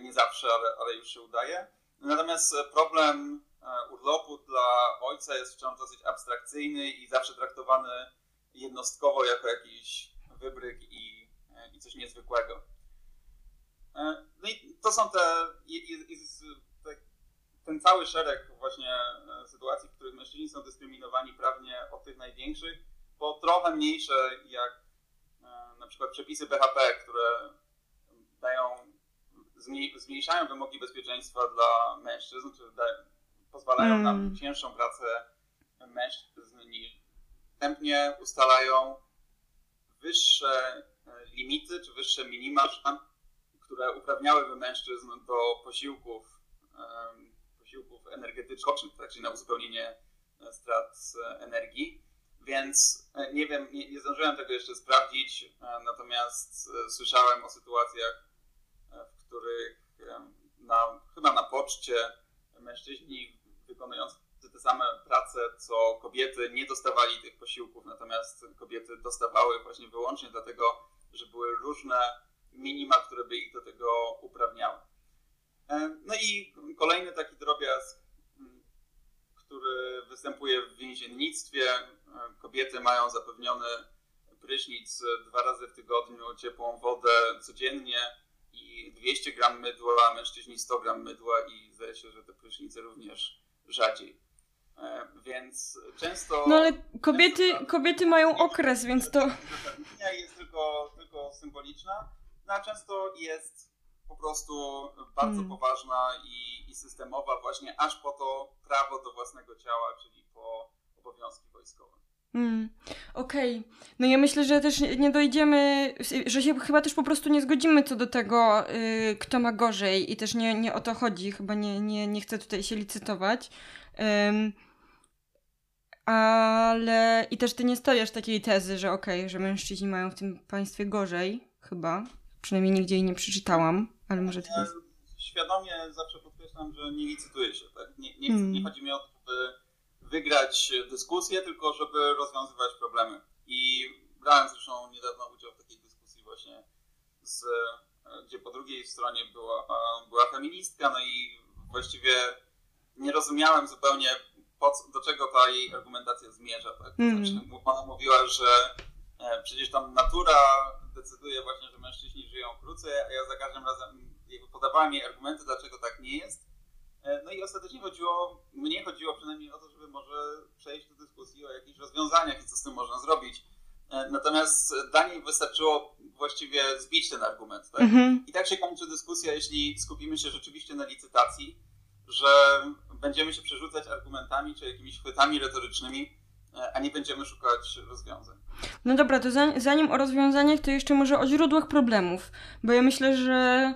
Nie zawsze, ale, ale już się udaje. Natomiast problem urlopu dla ojca jest wciąż dosyć abstrakcyjny i zawsze traktowany jednostkowo jako jakiś wybryk i, i coś niezwykłego. E, no i to są te, ten cały szereg właśnie e, sytuacji, w których mężczyźni są dyskryminowani prawnie od tych największych, po trochę mniejsze jak e, na przykład przepisy BHP, które dają, zmniejszają wymogi bezpieczeństwa dla mężczyzn, czy dają, pozwalają mm. na cięższą pracę mężczyzn niż następnie ustalają wyższe limity czy wyższe minima, które uprawniałyby mężczyzn do posiłków, posiłków energetycznych, tak, czyli na uzupełnienie e, strat e, energii. Więc nie wiem, nie, nie zdążyłem tego jeszcze sprawdzić, natomiast słyszałem o sytuacjach, w których na, chyba na poczcie mężczyźni wykonujący te same prace, co kobiety nie dostawali tych posiłków, natomiast kobiety dostawały właśnie wyłącznie dlatego, że były różne minima, które by ich do tego uprawniały. E, no i kolejny taki drobiazg, mm, który występuje w więziennictwie. E, kobiety mają zapewniony prysznic dwa razy w tygodniu, ciepłą wodę codziennie i 200 gram mydła, mężczyźni 100 gram mydła i zdaje się, że te prysznice również rzadziej. E, więc często. No ale kobiety, często, kobiety mają okres, więc to. Jest tylko, tylko symboliczna, no a często jest po prostu bardzo hmm. poważna i, i systemowa, właśnie aż po to prawo do własnego ciała, czyli po obowiązki wojskowe. Mm, Okej. Okay. No ja myślę, że też nie dojdziemy, że się chyba też po prostu nie zgodzimy co do tego, yy, kto ma gorzej i też nie, nie o to chodzi, chyba nie, nie, nie chcę tutaj się licytować. Yy, ale i też ty nie stawiasz takiej tezy, że okej, okay, że mężczyźni mają w tym państwie gorzej, chyba. Przynajmniej nigdzie jej nie przeczytałam, ale może ty. Ja świadomie zawsze podkreślam, że nie licytuję się, tak? Nie, nie, hmm. nie chodzi mi o to, żeby wygrać dyskusję, tylko żeby rozwiązywać problemy. I brałem zresztą niedawno udział w takiej dyskusji właśnie z, gdzie po drugiej stronie była, była feministka, no i właściwie nie rozumiałem zupełnie po, do czego ta jej argumentacja zmierza. Tak? Mm. Znaczy, ona mówiła, że e, przecież tam natura decyduje właśnie, że mężczyźni żyją krócej, a ja za każdym razem podawałem jej argumenty, dlaczego tak nie jest. E, no i ostatecznie chodziło, mnie chodziło przynajmniej o to, żeby może przejść do dyskusji o jakichś rozwiązaniach i co z tym można zrobić. E, natomiast dla niej wystarczyło właściwie zbić ten argument. Tak? -hmm. I tak się kończy dyskusja, jeśli skupimy się rzeczywiście na licytacji, że będziemy się przerzucać argumentami czy jakimiś chwytami retorycznymi, a nie będziemy szukać rozwiązań. No dobra, to zanim o rozwiązaniach, to jeszcze może o źródłach problemów, bo ja myślę, że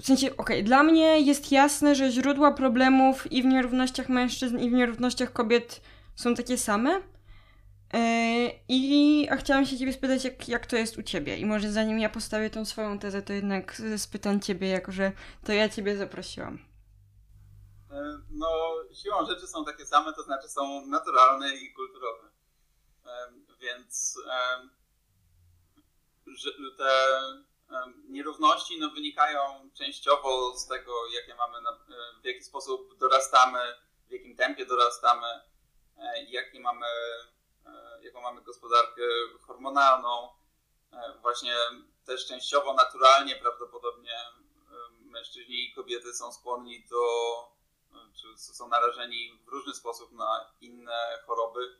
w sensie, okej, okay, dla mnie jest jasne, że źródła problemów i w nierównościach mężczyzn, i w nierównościach kobiet są takie same. Yy, I a chciałam się ciebie spytać, jak, jak to jest u ciebie. I może zanim ja postawię tą swoją tezę, to jednak spytam ciebie, jako że to ja ciebie zaprosiłam. Yy, no, siłą rzeczy są takie same, to znaczy są naturalne i kulturowe. Yy, więc że te nierówności no, wynikają częściowo z tego, jakie mamy, w jaki sposób dorastamy, w jakim tempie dorastamy, e, jaki mamy, e, jaką mamy gospodarkę hormonalną. E, właśnie też częściowo, naturalnie prawdopodobnie mężczyźni i kobiety są skłonni do, czy są narażeni w różny sposób na inne choroby.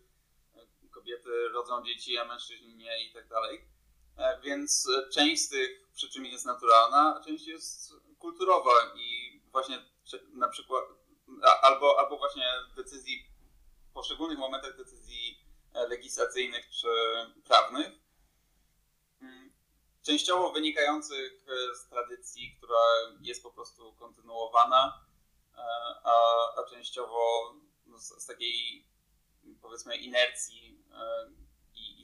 Kobiety rodzą dzieci, a mężczyźni nie i tak dalej. E, więc e, część z tych przyczyn jest naturalna, a część jest kulturowa i właśnie na przykład albo, albo właśnie decyzji, w poszczególnych momentach decyzji e, legislacyjnych czy prawnych, mm, częściowo wynikających z tradycji, która jest po prostu kontynuowana, a, a częściowo z, z takiej powiedzmy inercji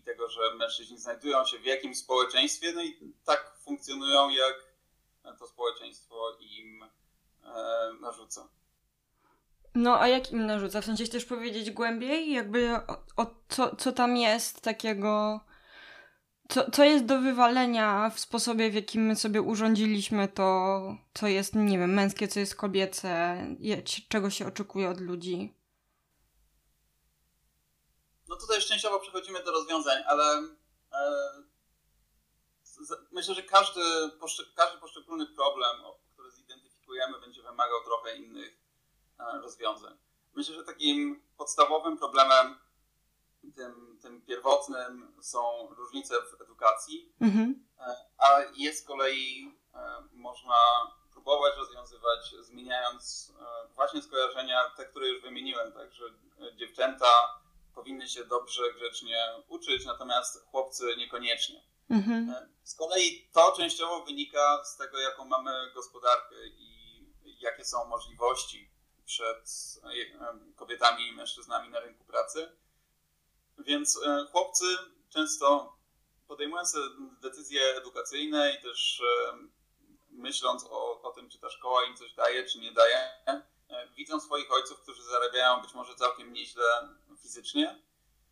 tego, że mężczyźni znajdują się w jakimś społeczeństwie, no i tak funkcjonują, jak to społeczeństwo im e, narzuca. No, a jak im narzuca? W sensie chcesz powiedzieć głębiej, jakby o, o co, co tam jest takiego, co, co jest do wywalenia w sposobie, w jakim my sobie urządziliśmy to, co jest, nie wiem, męskie, co jest kobiece, czego się oczekuje od ludzi? no tutaj szczęściowo przechodzimy do rozwiązań, ale e, myślę, że każdy, każdy poszczególny problem, który zidentyfikujemy, będzie wymagał trochę innych e, rozwiązań. Myślę, że takim podstawowym problemem, tym, tym pierwotnym są różnice w edukacji, mhm. E, a jest z kolei można próbować rozwiązywać, zmieniając właśnie skojarzenia, te, które już wymieniłem, tak, że dziewczęta powinny się dobrze, grzecznie uczyć, natomiast chłopcy niekoniecznie. Mhm. E, z kolei to częściowo wynika z tego, jaką mamy gospodarkę i jakie są możliwości przed e, kobietami i mężczyznami na rynku pracy. Więc e, chłopcy często podejmując decyzje edukacyjne i też myśląc o, o tym, czy ta szkoła im coś daje, czy nie daje, widzą swoich ojców, którzy zarabiają być może całkiem nieźle fizycznie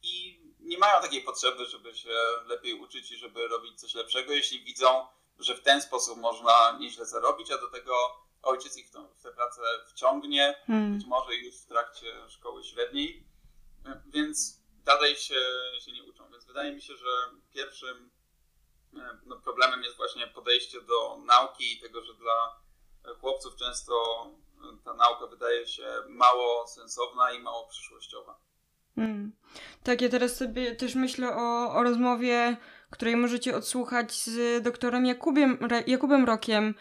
i nie mają takiej potrzeby, żeby się lepiej uczyć i żeby robić coś lepszego, jeśli widzą, że w ten sposób można nieźle zarobić, a do tego ojciec ich w tę pracę wciągnie, hmm. być może już w trakcie szkoły średniej, więc dalej się, się nie uczą. Więc wydaje mi się, że pierwszym no, problemem jest właśnie podejście do nauki i tego, że dla chłopców często ta nauka wydaje się mało sensowna i mało przyszłościowa. Hmm. Tak, ja teraz sobie też myślę o, o rozmowie, której możecie odsłuchać z doktorem Jakubiem, Jakubem Rokiem,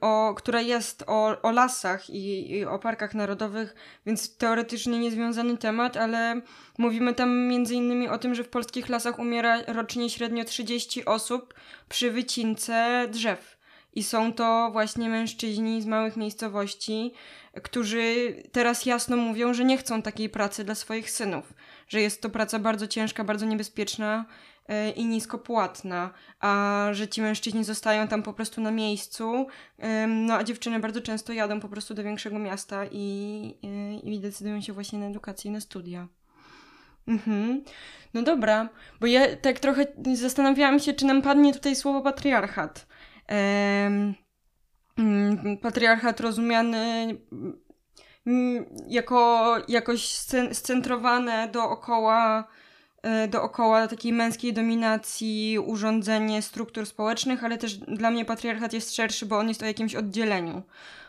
o, która jest o, o lasach i, i, o parkach narodowych, więc teoretycznie niezwiązany temat, ale mówimy tam między innymi o tym, że w polskich lasach umiera rocznie średnio 30 osób przy wycince drzew. I są to właśnie mężczyźni z małych miejscowości, którzy teraz jasno mówią, że nie chcą takiej pracy dla swoich synów, że jest to praca bardzo ciężka, bardzo niebezpieczna i niskopłatna, a że ci mężczyźni zostają tam po prostu na miejscu, no a dziewczyny bardzo często jadą po prostu do większego miasta i, e, i decydują się właśnie na edukację i na studia. Mhm. No dobra, bo ja tak trochę zastanawiałam się, czy nam padnie tutaj słowo patriarchat. Mm, patriarchat rozumiany mm, jako jakoś scentrowane dookoła, e, dookoła takiej męskiej dominacji, urządzenie struktur społecznych, ale też dla mnie patriarchat jest szerszy, bo on jest o jakimś oddzieleniu.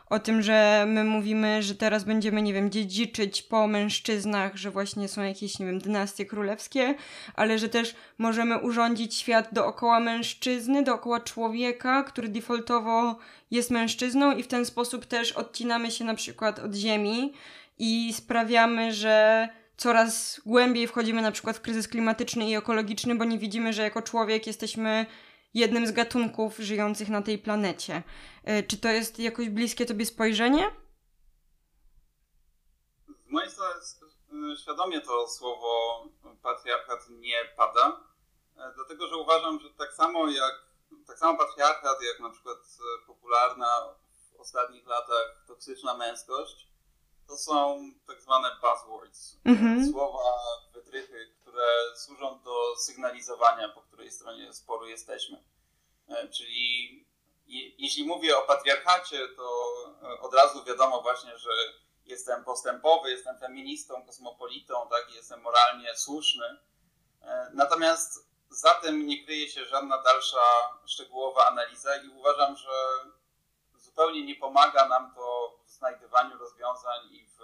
o tym, że my mówimy, że teraz będziemy, nie wiem, dziedziczyć po mężczyznach, że właśnie są jakieś, nie wiem, dynastie królewskie, ale że też możemy urządzić świat dookoła mężczyzny, dookoła człowieka, który defaultowo jest mężczyzną i w ten sposób też odcinamy się na przykład od ziemi i sprawiamy, że coraz głębiej wchodzimy na przykład w kryzys klimatyczny i ekologiczny, bo nie widzimy, że jako człowiek jesteśmy jednym z gatunków żyjących na tej planecie. E, czy to jest jakoś bliskie tobie spojrzenie? Z mojej strony e, świadomie to słowo patriarchat nie pada, e, dlatego że uważam, że tak samo jak tak samo patriarchat, jak na przykład popularna w ostatnich latach toksyczna męskość, to są tak zwane buzzwords, mhm. słowa, wytrychy, które służą do sygnalizowania, po której stronie sporu jesteśmy. E, czyli je, jeśli mówię o patriarchacie, to e, od razu wiadomo właśnie, że jestem postępowy, jestem feministą, kosmopolitą, tak, jestem moralnie słuszny. E, natomiast za tym nie kryje się żadna dalsza szczegółowa analiza i uważam, że zupełnie nie pomaga nam to znajdywaniu rozwiązań i w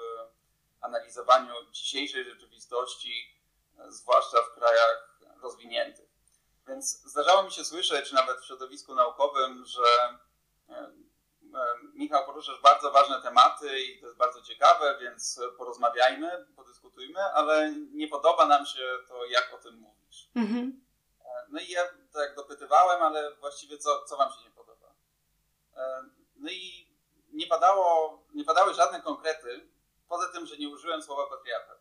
analizowaniu dzisiejszej rzeczywistości, zwłaszcza w krajach rozwiniętych. Więc zdarzało mi się słyszeć, nawet w środowisku naukowym, że e, e, Michał, poruszasz bardzo ważne tematy i to jest bardzo ciekawe, więc porozmawiajmy, podyskutujmy, ale nie podoba nam się to, jak o tym mówisz. Mhm. E, no i ja tak dopytywałem, ale właściwie co, co wam się nie podoba? No i nie, padało, nie padały żadne konkrety, poza tym, że nie użyłem słowa patriarchat.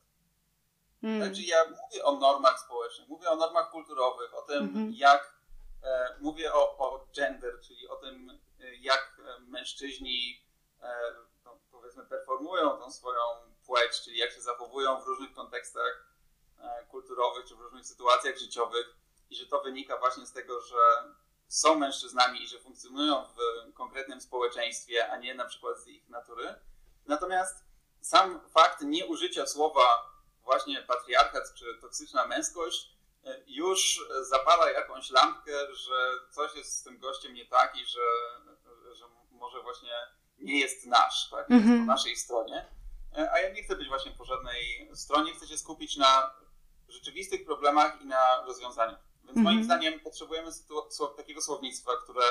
Mm. Także ja mówię o normach społecznych, mówię o normach kulturowych, o tym, mm -hmm. jak e, mówię o, o gender, czyli o tym, e, jak e, mężczyźni e, no, powiedzmy performują tą swoją płeć, czyli jak się zachowują w różnych kontekstach e, kulturowych czy w różnych sytuacjach życiowych i że to wynika właśnie z tego, że są mężczyznami i że funkcjonują w konkretnym społeczeństwie, a nie na przykład z ich natury. Natomiast sam fakt nieużycia słowa właśnie patriarchat czy toksyczna męskość e, już zapala jakąś lampkę, że coś jest z tym gościem nie tak i że, że może właśnie nie jest nasz, tak? Jest mm -hmm. po naszej stronie. E, a ja nie chcę być właśnie po żadnej stronie, chcę się skupić na rzeczywistych problemach i na rozwiązaniach. Więc mm -hmm. moim zdaniem potrzebujemy takiego słownictwa, które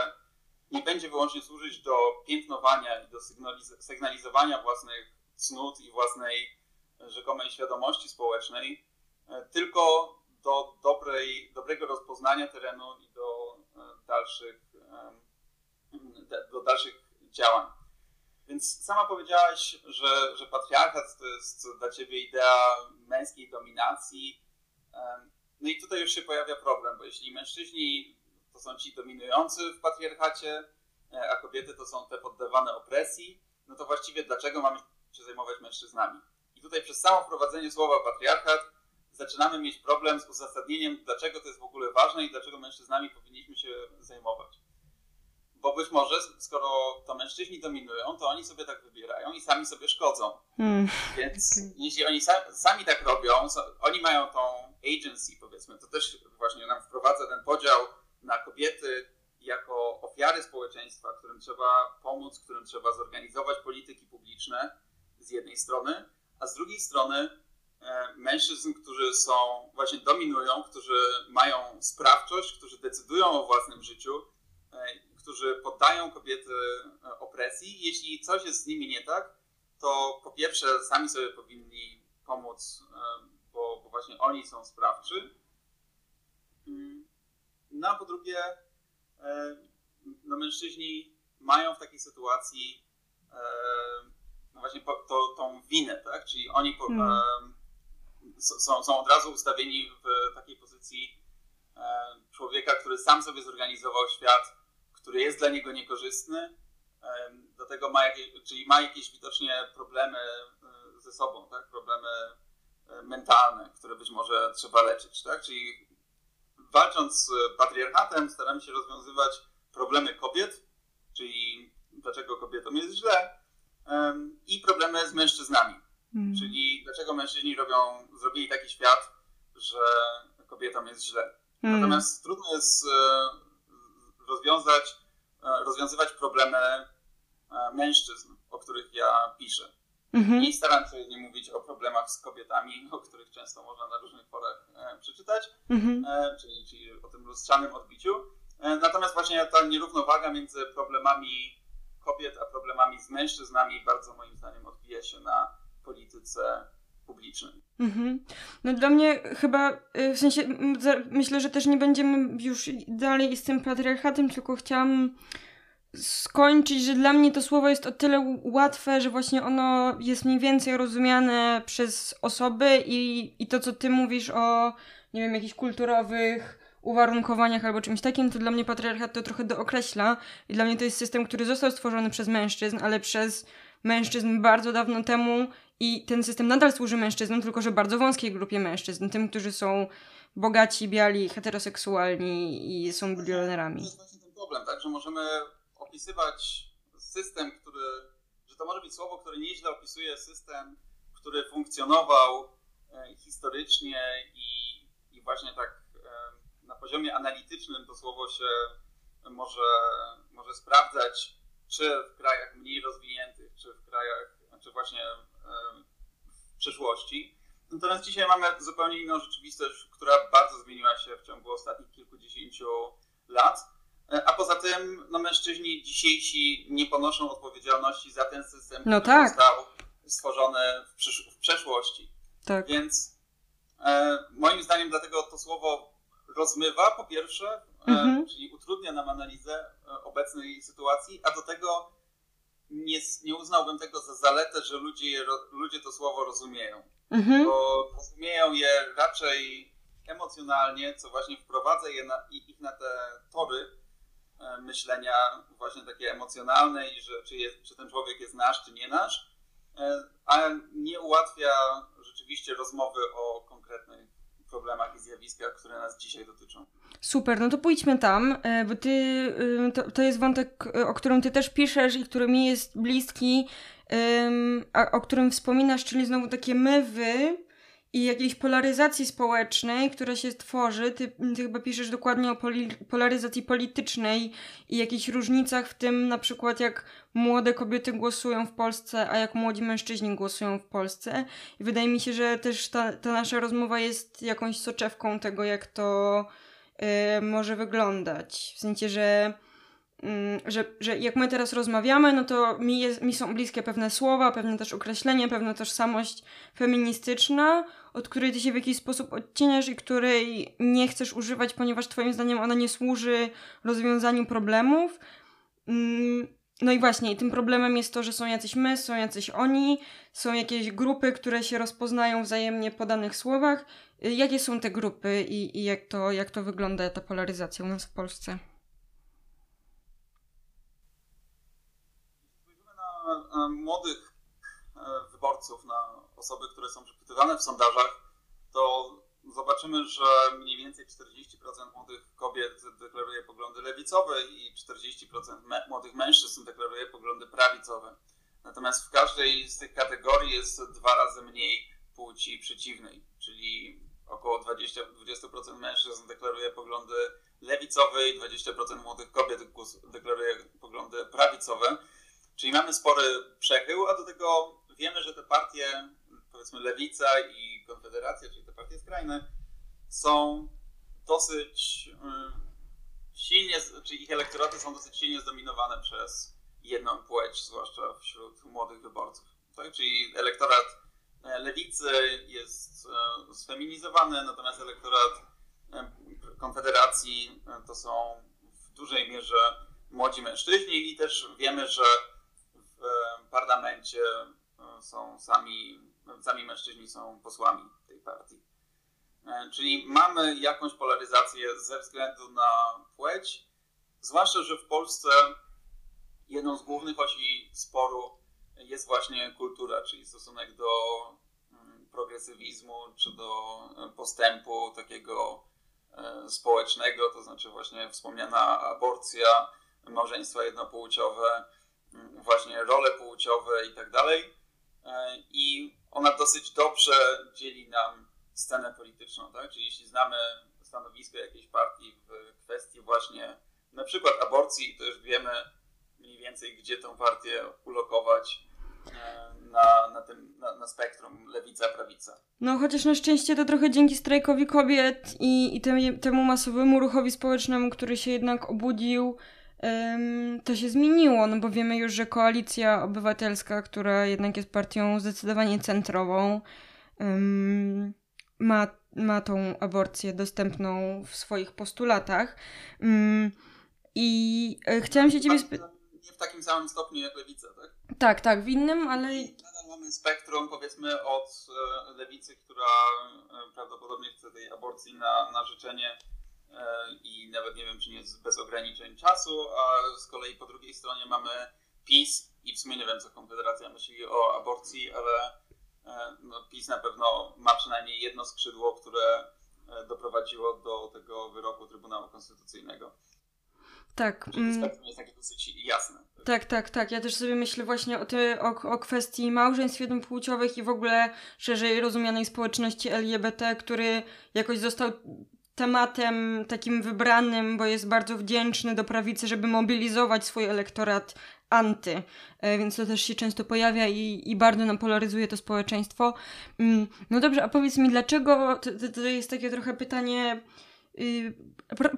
nie będzie wyłącznie służyć do piętnowania i do sygnaliz sygnalizowania własnych cnót i własnej rzekomej świadomości społecznej, e, tylko do dobrej, dobrego rozpoznania terenu i do e, dalszych, do dalszych działań. Więc sama powiedziałaś, że, że patriarchat to jest dla ciebie idea męskiej dominacji. No i tutaj już się pojawia problem, bo jeśli mężczyźni to są ci dominujący w patriarchacie, e, a kobiety to są te poddawane opresji, no to właściwie dlaczego mamy się zajmować mężczyznami? I tutaj przez samo wprowadzenie słowa patriarchat zaczynamy mieć problem z uzasadnieniem, dlaczego to jest w ogóle ważne i dlaczego mężczyznami powinniśmy się zajmować. Bo być może, skoro to mężczyźni dominują, to oni sobie tak wybierają i sami sobie szkodzą. Hmm. Więc jeśli oni sami tak robią, oni mają tą agency, powiedzmy, to też właśnie nam wprowadza ten podział na kobiety jako ofiary społeczeństwa, którym trzeba pomóc, którym trzeba zorganizować polityki publiczne z jednej strony, a z drugiej strony e, mężczyzn, którzy są, właśnie dominują, którzy mają sprawczość, którzy decydują o własnym życiu, e, którzy poddają kobiety e, opresji. Jeśli coś jest z nimi nie tak, to po pierwsze sami sobie powinni pomóc, bo, bo właśnie oni są sprawczy. Mm. No a po drugie, no mężczyźni mają w takiej sytuacji no właśnie po, to, tą winę, tak? Czyli oni po, hmm. e, są, są od razu ustawieni w takiej pozycji e, człowieka, który sam sobie zorganizował świat, który jest dla niego niekorzystny, do tego ma jakieś, czyli ma jakieś widocznie problemy e, ze sobą, tak? Problemy e, mentalne, które być może trzeba leczyć, tak? Czyli walcząc z patriarchatem staramy się rozwiązywać problemy kobiet, czyli dlaczego kobietom jest źle, i problemy z mężczyznami. Mm. Czyli dlaczego mężczyźni robią, zrobili taki świat, że kobietom jest źle. Mm. Natomiast trudno jest e, rozwiązać, e, rozwiązywać problemy e, mężczyzn. o których ja piszę. Mhm. I staram się nie mówić o problemach z kobietami, o których często można na różnych forach e, przeczytać, mhm. czyli, czyli o tym lustrzanym odbiciu. Natomiast właśnie ta nierównowaga między problemami kobiet a problemami z mężczyznami bardzo moim zdaniem odbija się na polityce publicznej. Mhm. No dla mnie chyba, y, w sensie myślę, że też nie będziemy już dalej z tym patriarchatem, tylko chciałam skończyć, że dla mnie to słowo jest o tyle łatwe, że właśnie ono jest mniej więcej rozumiane przez osoby i, i to, co ty mówisz o, nie wiem, jakichś kulturowych uwarunkowaniach albo czymś takim, to dla mnie patriarchat to trochę dookreśla i dla mnie to jest system, który został stworzony przez mężczyzn, ale przez mężczyzn bardzo dawno temu i ten system nadal służy mężczyznom, tylko że bardzo wąskiej grupie mężczyzn, tym, którzy są bogaci, biali, heteroseksualni i są bilionerami. To jest właśnie ten problem, tak, że możemy opisywać system, który, że to może być słowo, które nieźle opisuje system, który funkcjonował e, historycznie i, i właśnie tak e, na poziomie analitycznym to słowo się może, może sprawdzać, czy w krajach mniej rozwiniętych, czy w krajach, czy właśnie w przyszłości. Natomiast dzisiaj mamy zupełnie inną rzeczywistość, która bardzo zmieniła się w ciągu ostatnich kilkudziesięciu lat. A poza tym no, mężczyźni dzisiejsi nie ponoszą odpowiedzialności za ten system, no który tak. został stworzony w, przysz- w przeszłości. Tak. Więc e, moim zdaniem dlatego to słowo rozmywa po pierwsze, e, mhm. czyli utrudnia nam analizę e, obecnej sytuacji, a do tego nie, nie uznałbym tego za zaletę, że ludzie, ludzie to słowo rozumieją. Mhm. Bo rozumieją je raczej emocjonalnie, co właśnie wprowadza je na, ich na te tory, E, myślenia właśnie takie emocjonalne i że czy, jest, czy ten człowiek jest nasz, czy nie nasz, e, a nie ułatwia rzeczywiście rozmowy o konkretnych problemach i zjawiskach, które nas dzisiaj dotyczą. Super, no to pójdźmy tam, e, bo ty, to, to jest wątek, o którym ty też piszesz i który mi jest bliski, a o którym wspominasz, czyli znowu takie my, wy, i jakiejś polaryzacji społecznej, która się tworzy. Ty, ty chyba piszesz dokładnie o poli polaryzacji politycznej i jakichś różnicach w tym, na przykład jak młode kobiety głosują w Polsce, a jak młodzi mężczyźni głosują w Polsce. I wydaje mi się, że też ta, ta nasza rozmowa jest jakąś soczewką tego, jak to yy, może wyglądać. W sensie, że że, że jak my teraz rozmawiamy, no to mi, jest, mi są bliskie pewne słowa, pewne też określenia, pewna tożsamość feministyczna, od której ty się w jakiś sposób odcieniasz i której nie chcesz używać, ponieważ twoim zdaniem ona nie służy rozwiązaniu problemów. Mm, no i właśnie, i tym problemem jest to, że są jacyś my, są jacyś oni, są jakieś grupy, które się rozpoznają wzajemnie po danych słowach. Jakie są te grupy i, i jak, to, jak to wygląda ta polaryzacja u nas w Polsce? Młodych e, wyborców, na osoby, które są przepytywane w sondażach, to zobaczymy, że mniej więcej 40% młodych kobiet deklaruje poglądy lewicowe i 40% młodych mężczyzn deklaruje poglądy prawicowe. Natomiast w każdej z tych kategorii jest dwa razy mniej płci przeciwnej, czyli około 20%, 20% mężczyzn deklaruje poglądy lewicowe i 20% młodych kobiet deklaruje poglądy prawicowe. Czyli mamy spory przechył, a do tego wiemy, że te partie, powiedzmy Lewica i Konfederacja, czyli te partie skrajne, są dosyć y, silnie, czyli ich elektoraty są dosyć silnie zdominowane przez jedną płeć, zwłaszcza wśród młodych wyborców. Tak? Czyli elektorat e, lewicy jest e, sfeminizowany, natomiast elektorat e, Konfederacji to są w dużej mierze młodzi mężczyźni i też wiemy, że w parlamencie e, są sami, sami mężczyźni są posłami tej partii. E, czyli mamy jakąś polaryzację ze względu na płeć, zwłaszcza, że w Polsce jedną z głównych osi sporu jest właśnie kultura, czyli stosunek do mm, progresywizmu, czy do postępu takiego e, społecznego, to znaczy właśnie wspomniana aborcja, małżeństwa jednopłciowe, właśnie role płciowe i tak dalej. E, I ona dosyć dobrze dzieli nam scenę polityczną, tak? Czyli jeśli znamy stanowisko jakiejś partii w kwestii właśnie na przykład aborcji, to już wiemy mniej więcej, gdzie tę partię ulokować na, na tym na, na spektrum lewica-prawica. No chociaż na szczęście to trochę dzięki strajkowi kobiet i, i tem, temu masowemu ruchowi społecznemu, który się jednak obudził, to się zmieniło, no bo wiemy już, że koalicja obywatelska, która jednak jest partią zdecydowanie centrową, ma, ma tą aborcję dostępną w swoich postulatach. I e, chciałam się ciebie spytać. Nie w takim samym stopniu jak lewica, tak? Tak, tak, w innym, ale. Nadal mamy spektrum, powiedzmy, od e, lewicy, która e, prawdopodobnie chce tej aborcji na, na życzenie i nawet nie wiem, czy nie jest bez ograniczeń czasu, a z kolei po drugiej stronie mamy PiS i w sumie nie wiem, co Konfederacja myśli o aborcji, ale no, PiS na pewno ma przynajmniej jedno skrzydło, które doprowadziło do tego wyroku Trybunału Konstytucyjnego. Tak. Mm. Spektrum jest takie dosyć jasne. Tak, tak, tak. Ja też sobie myślę właśnie o, ty, o, o kwestii małżeństw jednopłciowych i w ogóle szerzej rozumianej społeczności LGBT, który jakoś został tematem takim wybranym, bo jest bardzo wdzięczny do prawicy, żeby mobilizować swój elektorat anty, e, więc to też się często pojawia i, i bardzo nam polaryzuje to społeczeństwo. Mm, no dobrze, a powiedz mi, dlaczego, to, to jest takie trochę pytanie Y,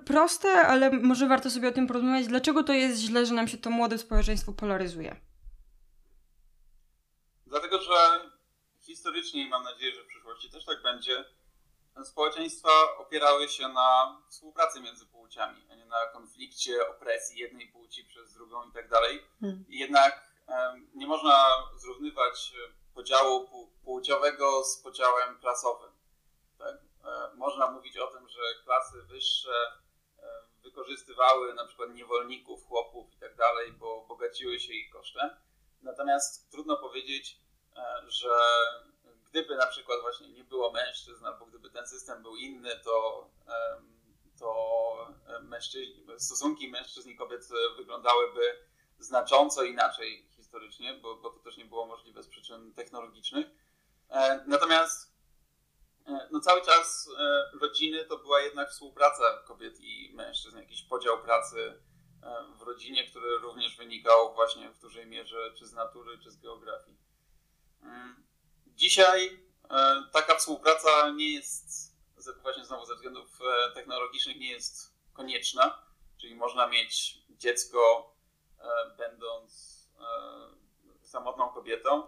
proste, ale może warto sobie o tym porozmawiać. Dlaczego to jest źle, że nam się to młode społeczeństwo polaryzuje? Dlatego, że historycznie i mam nadzieję, że w przyszłości też tak będzie, społeczeństwa opierały się na współpracy między płciami, a nie na konflikcie, opresji jednej płci przez drugą i tak dalej. Hmm. Jednak nie można zrównywać podziału płciowego z podziałem klasowym. Tak? E, można mówić o tym, że klasy wyższe e, wykorzystywały na przykład niewolników, chłopów i tak dalej, bo bogaciły się ich kosztem. Natomiast trudno powiedzieć, e, że gdyby na przykład właśnie nie było mężczyzn, albo gdyby ten system był inny, to, to stosunki mężczyzn i kobiet wyglądały znacząco inaczej historycznie, bo, bo to też nie było możliwe z przyczyn technologicznych. Natomiast E, no cały czas e, rodziny to była jednak współpraca kobiet i mężczyzn, jakiś podział pracy e, w rodzinie, który również wynikał właśnie w dużej mierze czy z natury, czy z geografii. Dzisiaj taka współpraca nie jest, właśnie znowu ze względów technologicznych, nie jest konieczna, czyli można mieć dziecko będąc samotną kobietą,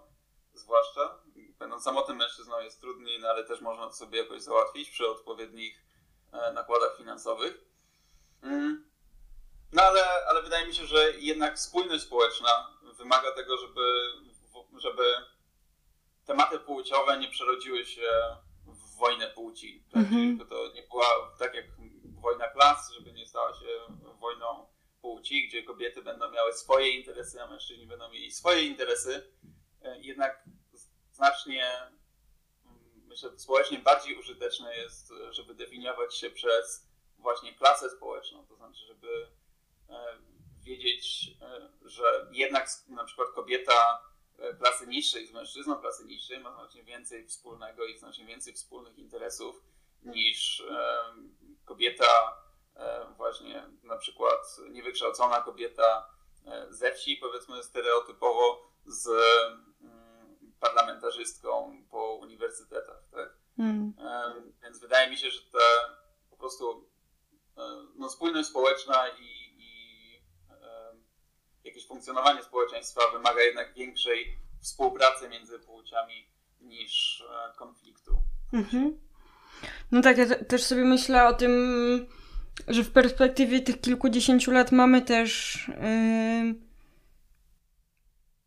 zwłaszcza, będąc samotnym mężczyzną jest trudniej, no ale też można to sobie jakoś załatwić przy odpowiednich e, nakładach finansowych. Mm. No ale, ale wydaje mi się, że jednak spójność społeczna wymaga tego, żeby, żeby tematy płciowe nie przerodziły się w wojnę płci. Tak? Mhm. To nie była tak jak wojna klas, żeby nie stała się wojną płci, gdzie kobiety będą miały swoje interesy, a mężczyźni będą mieli swoje interesy. E, jednak znacznie, mm, myślę, społecznie bardziej użyteczne jest, żeby definiować się przez właśnie klasę społeczną, to znaczy, żeby e, wiedzieć, e, że jednak na przykład kobieta e, klasy niższej z mężczyzną klasy niższej ma znacznie więcej wspólnego i znacznie więcej wspólnych interesów niż kobieta właśnie na przykład niewykształcona kobieta ze wsi, powiedzmy stereotypowo z parlamentarzystką po uniwersytetach, tak? Hmm. Więc wydaje mi się, że te po prostu no, spójność społeczna i jakieś funkcjonowanie społeczeństwa wymaga jednak większej współpracy między płciami niż e, konfliktu. Mhm. No tak, ja też sobie myślę o tym, że w perspektywie tych kilkudziesięciu lat mamy też yy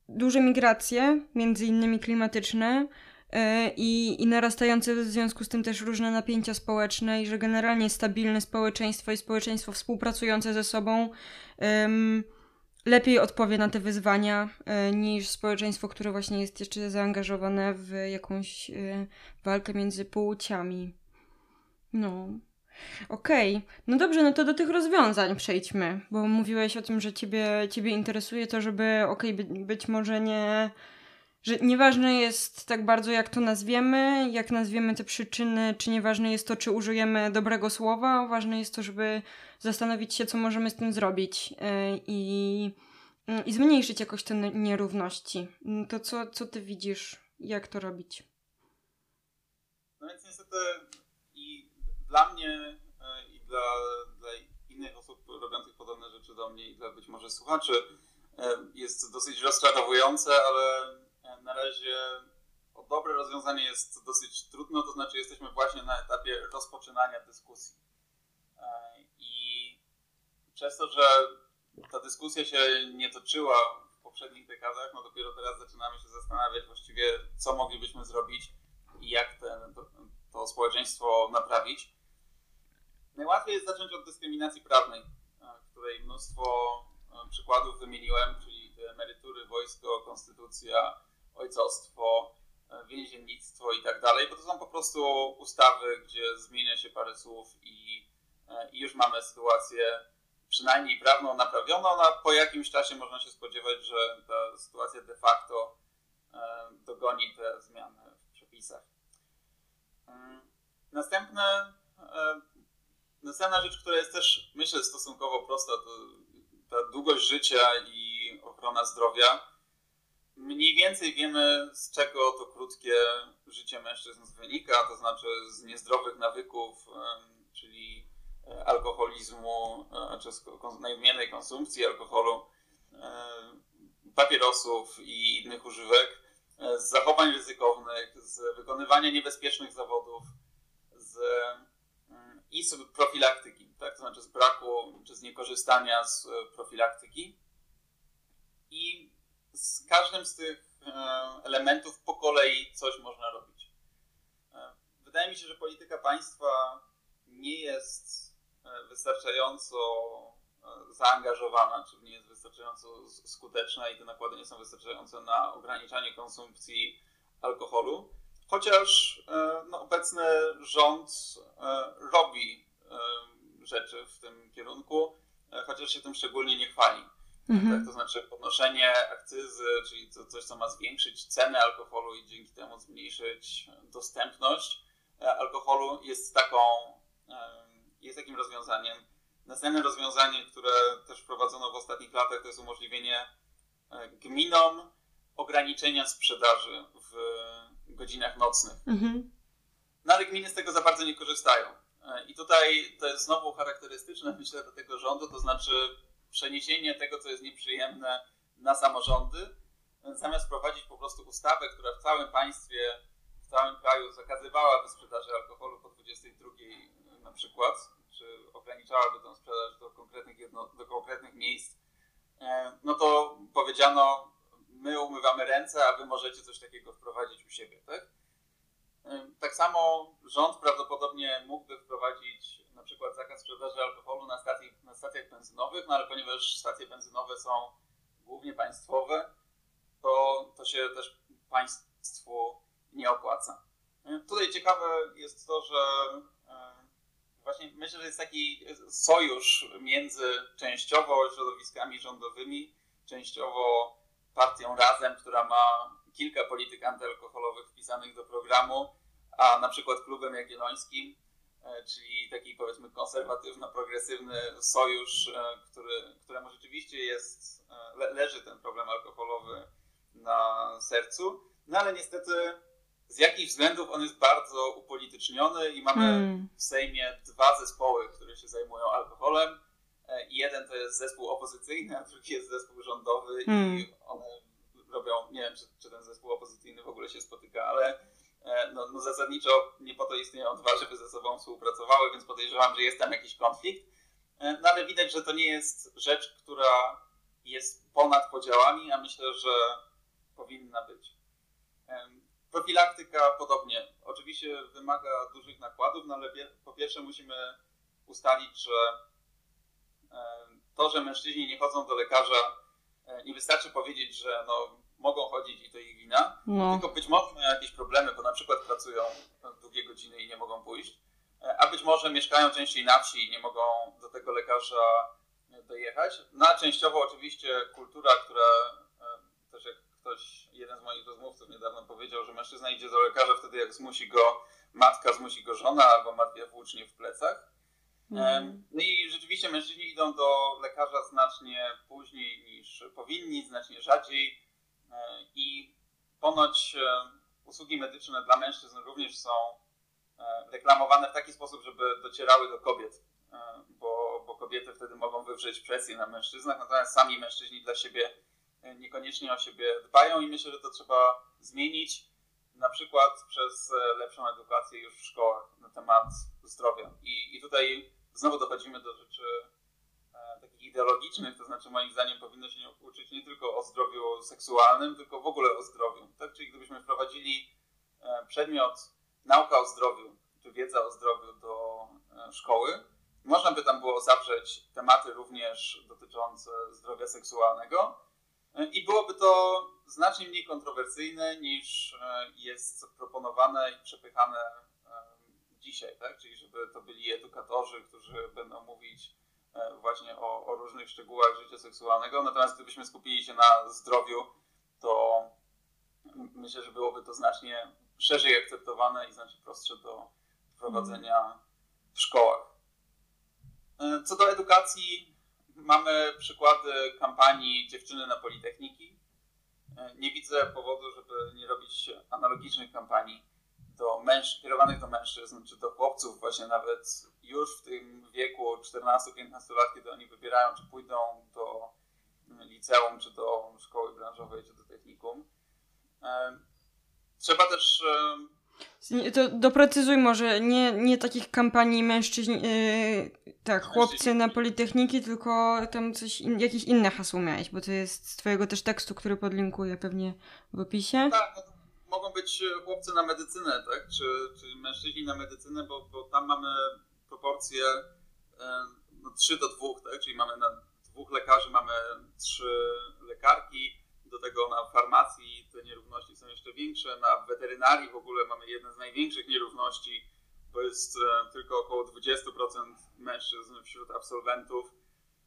duże migracje, między innymi klimatyczne, e, i, narastające w związku z tym też różne napięcia społeczne, i że generalnie stabilne społeczeństwo i społeczeństwo współpracujące ze sobą um, lepiej odpowie na te wyzwania e, niż społeczeństwo, które właśnie jest jeszcze zaangażowane w jakąś e, walkę między płciami. No. Okej, okay. no dobrze, no to do tych rozwiązań przejdźmy, bo mówiłeś o tym, że ciebie, ciebie interesuje to, żeby, okej, okay, być, być może nie, że nieważne jest tak bardzo, jak to nazwiemy, jak nazwiemy te przyczyny, czy nieważne jest to, czy użyjemy dobrego słowa, ważne jest to, żeby zastanowić się, co możemy z tym zrobić. Yy, I i zmniejszyć jakoś te nierówności. To co, co ty widzisz, jak to robić? No więc niestety i dla mnie e, i dla, dla innych osób robiących podobne rzeczy do mnie i dla być może słuchaczy e, jest dosyć rozczarowujące, ale e, na razie o dobre rozwiązanie jest dosyć trudno, to znaczy jesteśmy właśnie na etapie rozpoczynania dyskusji. I przez to, że ta dyskusja się nie toczyła w poprzednich dekadach, no dopiero teraz zaczynamy się zastanawiać właściwie, co moglibyśmy zrobić i jak ten, to, to społeczeństwo naprawić. Najłatwiej jest zacząć od dyskryminacji prawnej, której mnóstwo e, przykładów wymieniłem, czyli emerytury, wojsko, konstytucja, ojcostwo, e, więziennictwo i tak dalej, bo to są po prostu ustawy, gdzie zmienia się parę słów i, e, i już mamy sytuację przynajmniej prawną naprawioną, a po jakimś czasie można się spodziewać, że ta sytuacja de facto dogoni te zmiany w przepisach. Mm, następne Następna rzecz, która jest też, myślę, stosunkowo prosta, to ta długość życia i ochrona zdrowia. Mniej więcej wiemy, z czego to krótkie życie mężczyzn wynika, to znaczy z niezdrowych nawyków, czyli e, alkoholizmu, e, czy z konsumpcji alkoholu, e, papierosów i innych używek, z zachowań ryzykownych, z wykonywania niebezpiecznych zawodów, z i z profilaktyki, tak? to znaczy z braku czy z niekorzystania z profilaktyki. I z każdym z tych e, elementów po kolei coś można robić. E, wydaje mi się, że polityka państwa nie jest wystarczająco zaangażowana, czyli nie jest wystarczająco skuteczna i te nakłady nie są wystarczające na ograniczanie konsumpcji alkoholu. Chociaż e, no, obecny rząd e, robi e, rzeczy w tym kierunku, chociaż się tym szczególnie nie chwali. Mhm. Tak, to znaczy podnoszenie akcyzy, czyli to coś, co ma zwiększyć cenę alkoholu i dzięki temu zmniejszyć dostępność alkoholu, jest taką, jest takim rozwiązaniem. Następne rozwiązanie, które też wprowadzono w ostatnich latach, to jest umożliwienie gminom ograniczenia sprzedaży w godzinach nocnych. Mhm. No ale gminy z tego za bardzo nie korzystają. E, I tutaj to jest znowu charakterystyczne, myślę, dla tego rządu, to znaczy przeniesienie tego, co jest nieprzyjemne na samorządy, zamiast prowadzić po prostu ustawę, która w całym państwie, w całym kraju zakazywałaby sprzedaży alkoholu po 22 na przykład, czy ograniczałaby tę sprzedaż do konkretnych, jedno, do konkretnych miejsc, e, no to powiedziano, my umywamy ręce, a wy możecie coś takiego wprowadzić u siebie, tak? Tak samo rząd prawdopodobnie mógłby wprowadzić na przykład zakaz sprzedaży alkoholu na, stacji, na stacjach benzynowych, no ale ponieważ stacje benzynowe są głównie państwowe, to, to się też państwu nie opłaca. Tutaj ciekawe jest to, że właśnie myślę, że jest taki sojusz między częściowo środowiskami rządowymi, częściowo partią Razem, która ma kilka polityk antyalkoholowych wpisanych do programu, a na przykład klubem jagiellońskim, e, czyli taki powiedzmy konserwatywno-progresywny sojusz, e, który, któremu rzeczywiście jest, e, le, leży ten problem alkoholowy na sercu, no ale niestety z jakich względów on jest bardzo upolityczniony i mamy hmm. w Sejmie dwa zespoły, które się zajmują alkoholem E, jeden to jest zespół opozycyjny, a drugi jest zespół rządowy hmm. i one robią, nie wiem, czy, czy, ten zespół opozycyjny w ogóle się spotyka, ale e, no, no zasadniczo nie po to istnieją dwa, żeby ze sobą współpracowały, więc podejrzewam, że jest tam jakiś konflikt. E, no ale widać, że to nie jest rzecz, która jest ponad podziałami, a myślę, że powinna być. Profilaktyka podobnie. Oczywiście wymaga dużych nakładów, no ale po pierwsze musimy ustalić, że to, że mężczyźni nie chodzą do lekarza, e, nie wystarczy powiedzieć, że no, mogą chodzić i to ich wina, no. tylko być może mają jakieś problemy, bo na przykład pracują długie godziny i nie mogą pójść, e, a być może mieszkają częściej na wsi i nie mogą do tego lekarza dojechać. No a częściowo oczywiście kultura, która e, też jak ktoś, jeden z moich rozmówców niedawno powiedział, że mężczyzna idzie do lekarza wtedy, jak zmusi go matka, zmusi go żona albo ma dwie włócznie w plecach. Mhm. No i rzeczywiście mężczyźni idą do lekarza znacznie później niż powinni, znacznie rzadziej i ponoć usługi medyczne dla mężczyzn również są reklamowane w taki sposób, żeby docierały do kobiet, bo, bo kobiety wtedy mogą wywrzeć presję na mężczyznach, natomiast sami mężczyźni dla siebie niekoniecznie o siebie dbają i myślę, że to trzeba zmienić na przykład przez e, lepszą edukację już w szkołach na temat zdrowia. I, i tutaj znowu dochodzimy do rzeczy e, ideologicznych, to znaczy moim zdaniem powinno się uczyć nie tylko o zdrowiu seksualnym, tylko w ogóle o zdrowiu. Tak? Czyli gdybyśmy wprowadzili e, przedmiot nauka o zdrowiu, czy wiedza o zdrowiu do e, szkoły, można by tam było zawrzeć tematy również dotyczące zdrowia seksualnego, i byłoby to znacznie mniej kontrowersyjne niż e, jest proponowane i przepychane e, dzisiaj, tak? Czyli żeby to byli edukatorzy, którzy będą mówić e, właśnie o, o różnych szczegółach życia seksualnego. Natomiast gdybyśmy skupili się na zdrowiu, to myślę, że byłoby to znacznie szerzej akceptowane i znacznie prostsze do wprowadzenia w szkołach. Co do edukacji, Mamy przykłady kampanii Dziewczyny na Politechniki. E, nie widzę powodu, żeby nie robić analogicznych kampanii do męż, kierowanych do mężczyzn, czy do chłopców właśnie nawet już w tym wieku 14-15 lat, kiedy oni wybierają, czy pójdą do liceum, czy do szkoły branżowej, czy do technikum. Trzeba też to doprecyzuj może, nie, nie takich kampanii mężczyźni, yy, tak, chłopcy na Politechniki, tylko tam coś, in, jakieś inne hasło miałeś, bo to jest z twojego też tekstu, który podlinkuję pewnie w opisie. Tak, no, mogą być chłopcy na medycynę, tak, czy, czy mężczyźni na medycynę, bo, bo tam mamy proporcje yy, no, 3 do 2, tak, czyli mamy na dwóch lekarzy, mamy trzy lekarki, do tego na farmacji te nierówności są jeszcze większe, na weterynarii w ogóle mamy jedne z największych nierówności, bo jest e, tylko około 20% mężczyzn wśród absolwentów.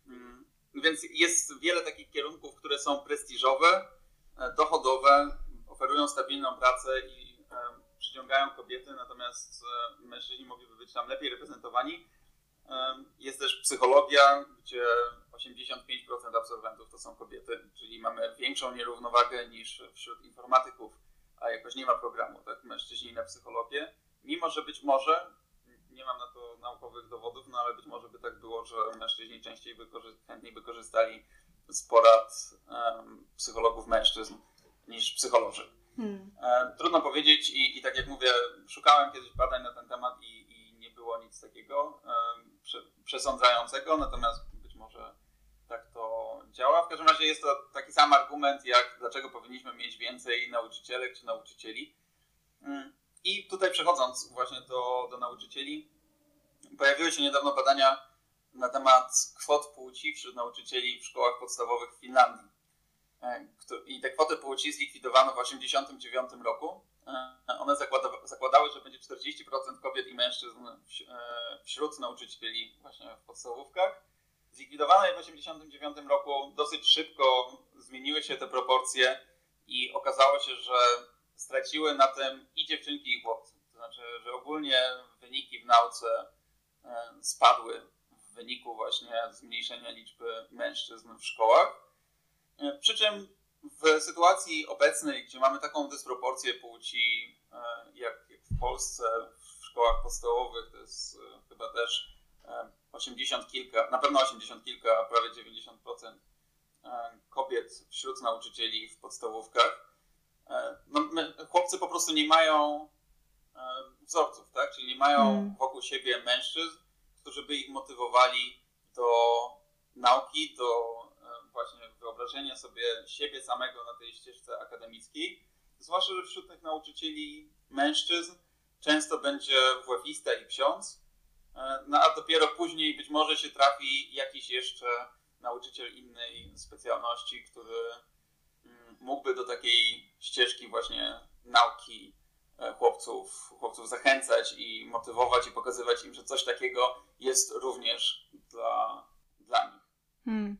Mm, więc jest wiele takich kierunków, które są prestiżowe, e, dochodowe, oferują stabilną pracę i e, przyciągają kobiety, natomiast mężczyźni mogliby być tam lepiej reprezentowani. Jest też psychologia, gdzie 85% absolwentów to są kobiety, czyli mamy większą nierównowagę niż wśród informatyków, a jakoś nie ma programu, tak, mężczyźni na psychologię, mimo że być może, nie mam na to naukowych dowodów, no ale być może by tak było, że mężczyźni częściej by chętniej by korzystali z porad um, psychologów mężczyzn niż psycholoży. Hmm. E, trudno powiedzieć i, i tak jak mówię, szukałem kiedyś badań na ten temat i, i nie było nic takiego prze, przesądzającego, natomiast być może tak to działa. W każdym razie jest to taki sam argument, jak dlaczego powinniśmy mieć więcej nauczycielek czy nauczycieli. Mm. I tutaj przechodząc właśnie do, do nauczycieli, pojawiły się niedawno badania na temat kwot płci wśród nauczycieli w szkołach podstawowych w Finlandii. E, I te kwoty płci zlikwidowano w 1989 roku. E, one zakładały, że będzie 40% kobiet i mężczyzn e, wśród nauczycieli właśnie w podstawówkach zlikwidowanej w 1989 roku dosyć szybko zmieniły się te proporcje i okazało się, że straciły na tym i dziewczynki, i chłopcy. To znaczy, że ogólnie wyniki w nauce spadły w wyniku właśnie zmniejszenia liczby mężczyzn w szkołach. E, przy czym w sytuacji obecnej, gdzie mamy taką dysproporcję płci, e, jak w Polsce w szkołach podstawowych, to jest chyba też 80 kilka, na pewno 80 kilka, prawie 90% e, kobiet wśród nauczycieli w podstawówkach. E, no, my, chłopcy po prostu nie mają e, wzorców, tak? Czyli nie mają hmm. wokół siebie mężczyzn, którzy by ich motywowali do nauki, do wyobrażenia sobie siebie samego na tej ścieżce akademickiej. Zwłaszcza, że wśród tych nauczycieli mężczyzn często będzie włewista i ksiądz, E, no a dopiero później być może się trafi jakiś jeszcze nauczyciel innej specjalności, który mm, mógłby do takiej ścieżki właśnie nauki e, chłopców, chłopców zachęcać i motywować i pokazywać im, że coś takiego jest również dla, dla nich. Hmm.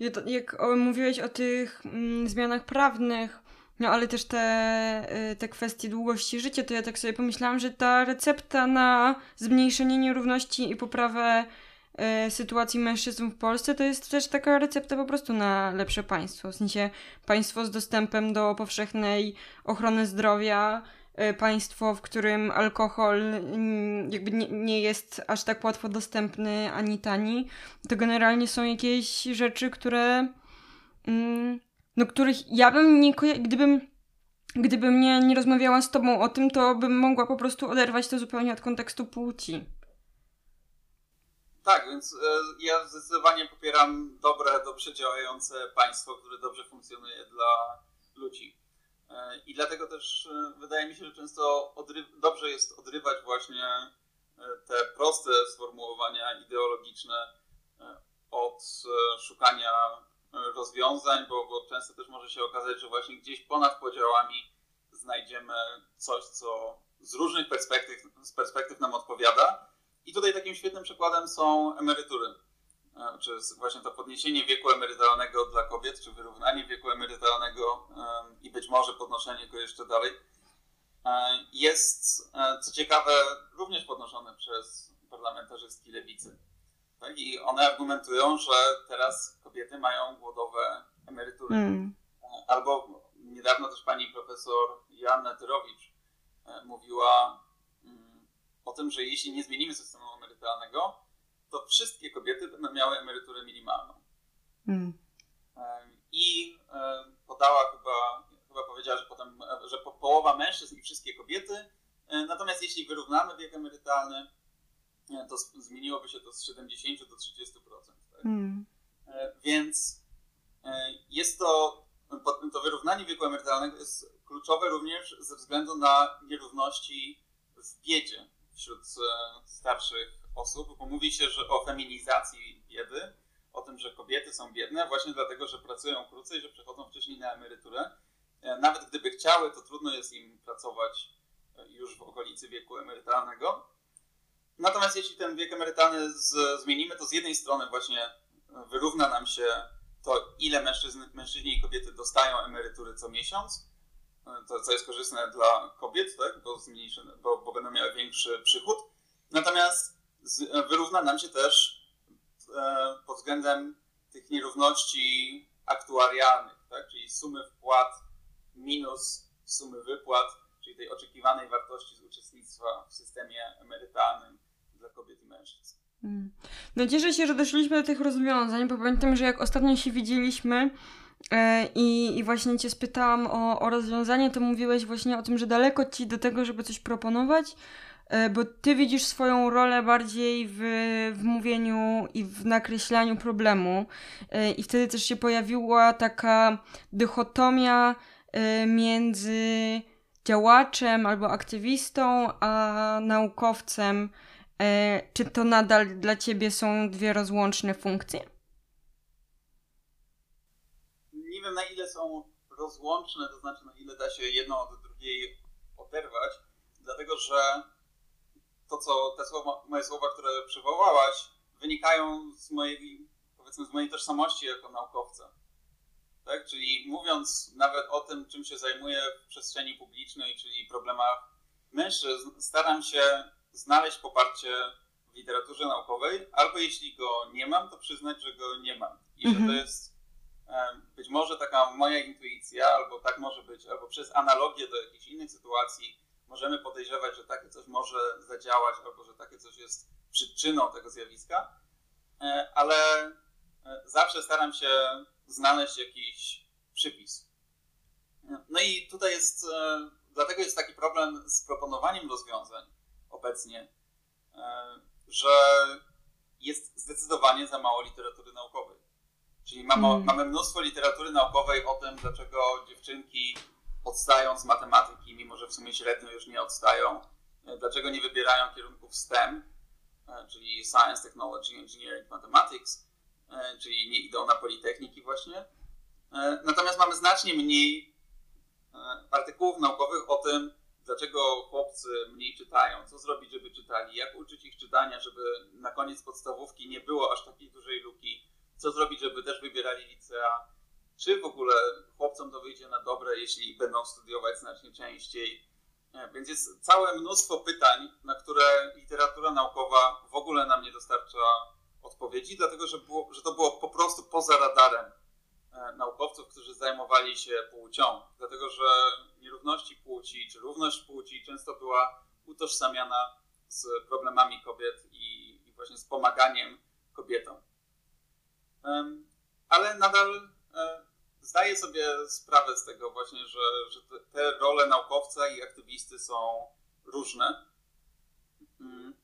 Jak mówiłeś o tych mm, zmianach prawnych, no ale też te, y, te kwestie długości życia, to ja tak sobie pomyślałam, że ta recepta na zmniejszenie nierówności i poprawę e, sytuacji mężczyzn w Polsce, to jest też taka recepta po prostu na lepsze państwo. W sensie państwo z dostępem do powszechnej ochrony zdrowia, państwo, w którym alkohol mm, jakby nie, nie jest aż tak łatwo dostępny ani tani. To generalnie są jakieś rzeczy, które. Mm, no, których ja bym nie gdybym gdybym nie, nie rozmawiała z tobą o tym, to bym mogła po prostu oderwać to zupełnie od kontekstu płci. Tak, więc y, ja zdecydowanie popieram dobre, dobrze działające państwo, które dobrze funkcjonuje dla ludzi. Y, I dlatego też y, wydaje mi się, że często dobrze jest odrywać właśnie te proste sformułowania ideologiczne od szukania rozwiązań, bo, bo często też może się okazać, że właśnie gdzieś ponad podziałami znajdziemy coś, co z różnych perspektyw, z perspektyw nam odpowiada. I tutaj takim świetnym przykładem są emerytury. E, czy właśnie to podniesienie wieku emerytalnego dla kobiet, czy wyrównanie wieku emerytalnego i być może podnoszenie go jeszcze dalej, e, jest, e, co ciekawe, również podnoszone przez parlamentarzystki lewicy. Tak? I one argumentują, że teraz kobiety mają głodowe emerytury. Mm. Albo niedawno też pani profesor Joanna Tyrowicz e, mówiła mm, o tym, że jeśli nie zmienimy systemu emerytalnego, to wszystkie kobiety będą miały emeryturę minimalną. Mm. I e, podała chyba, chyba powiedziała, że potem, że połowa mężczyzn i wszystkie kobiety. Natomiast jeśli wyrównamy wiek emerytalny, to zmieniłoby się to z 70 do 30%. Tak? E, więc e, jest to, to wyrównanie wieku emerytalnego jest kluczowe również ze względu na nierówności w biedzie e, starszych osób, bo mówi się, że o feminizacji biedy, o tym, że kobiety są biedne właśnie dlatego, że pracują krócej, że przechodzą wcześniej na emeryturę. Nawet gdyby chciały, to trudno jest im pracować już w okolicy wieku emerytalnego. Natomiast jeśli ten wiek emerytalny z, zmienimy, to z jednej strony właśnie wyrówna nam się to, ile mężczyzn, mężczyźni i kobiety dostają emerytury co miesiąc, to, co jest korzystne dla kobiet, tak? bo, bo, bo będą miały większy przychód. Natomiast z, wyrówna nam się też e, pod względem tych nierówności aktuarialnych, tak? czyli sumy wpłat minus sumy wypłat, czyli tej oczekiwanej wartości z uczestnictwa w systemie emerytalnym dla kobiet i mężczyzn. Hmm. No cieszę się, że doszliśmy do tych rozwiązań, bo pamiętam, że jak ostatnio się widzieliśmy e, i, i właśnie cię spytałam o, o rozwiązanie, to mówiłeś właśnie o tym, że daleko ci do tego, żeby coś proponować, e, bo ty widzisz swoją rolę bardziej w, w mówieniu i w nakreślaniu problemu e, i wtedy też się pojawiła taka dychotomia e, między działaczem albo aktywistą, a naukowcem, e, czy to nadal dla ciebie są dwie rozłączne funkcje? Nie wiem na ile są rozłączne, to znaczy na ile da się jedną od drugiej oderwać, dlatego że to, co te słowa, moje słowa, które przywołałaś, wynikają z mojej, powiedzmy, z mojej tożsamości jako naukowca tak? Czyli mówiąc nawet o tym, czym się zajmuję w przestrzeni publicznej, czyli problemach mężczyzn, staram się znaleźć poparcie w literaturze naukowej, albo jeśli go nie mam, to przyznać, że go nie mam. I mhm. że to mhm. jest być może taka moja intuicja, albo tak może być, albo przez analogię do jakichś innych sytuacji możemy podejrzewać, że takie coś może zadziałać, albo że takie coś jest przyczyną tego zjawiska, e, ale e, zawsze staram się znaleźć jakiś przypis. No i tutaj jest, e, dlatego jest taki problem z proponowaniem rozwiązań obecnie, e, że jest zdecydowanie za mało literatury naukowej. Czyli mamy, mm. mamy mnóstwo literatury naukowej o tym, dlaczego dziewczynki odstają z matematyki, mimo że w sumie średnio już nie odstają, e, dlaczego nie wybierają kierunków STEM, czyli Science, Technology, Engineering, Mathematics, E, czyli nie idą na politechniki właśnie. E, natomiast mamy znacznie mniej artykułów naukowych o tym, dlaczego chłopcy mniej czytają, co zrobić, żeby czytali, jak uczyć ich czytania, żeby na koniec podstawówki nie było aż takiej dużej luki, co zrobić, żeby też wybierali licea, czy w ogóle chłopcom to wyjdzie na dobre, jeśli będą studiować znacznie częściej. Więc jest całe mnóstwo pytań, na które literatura naukowa w ogóle nam nie dostarcza odpowiedzi, dlatego że, było, że to było po prostu poza radarem e, naukowców, którzy zajmowali się płcią. Dlatego że nierówności płci czy równość płci często była utożsamiana z problemami kobiet i, i właśnie z pomaganiem kobietom. Ale nadal e, zdaję sobie sprawę z tego właśnie, że, że te role naukowca i aktywisty są różne. Mm,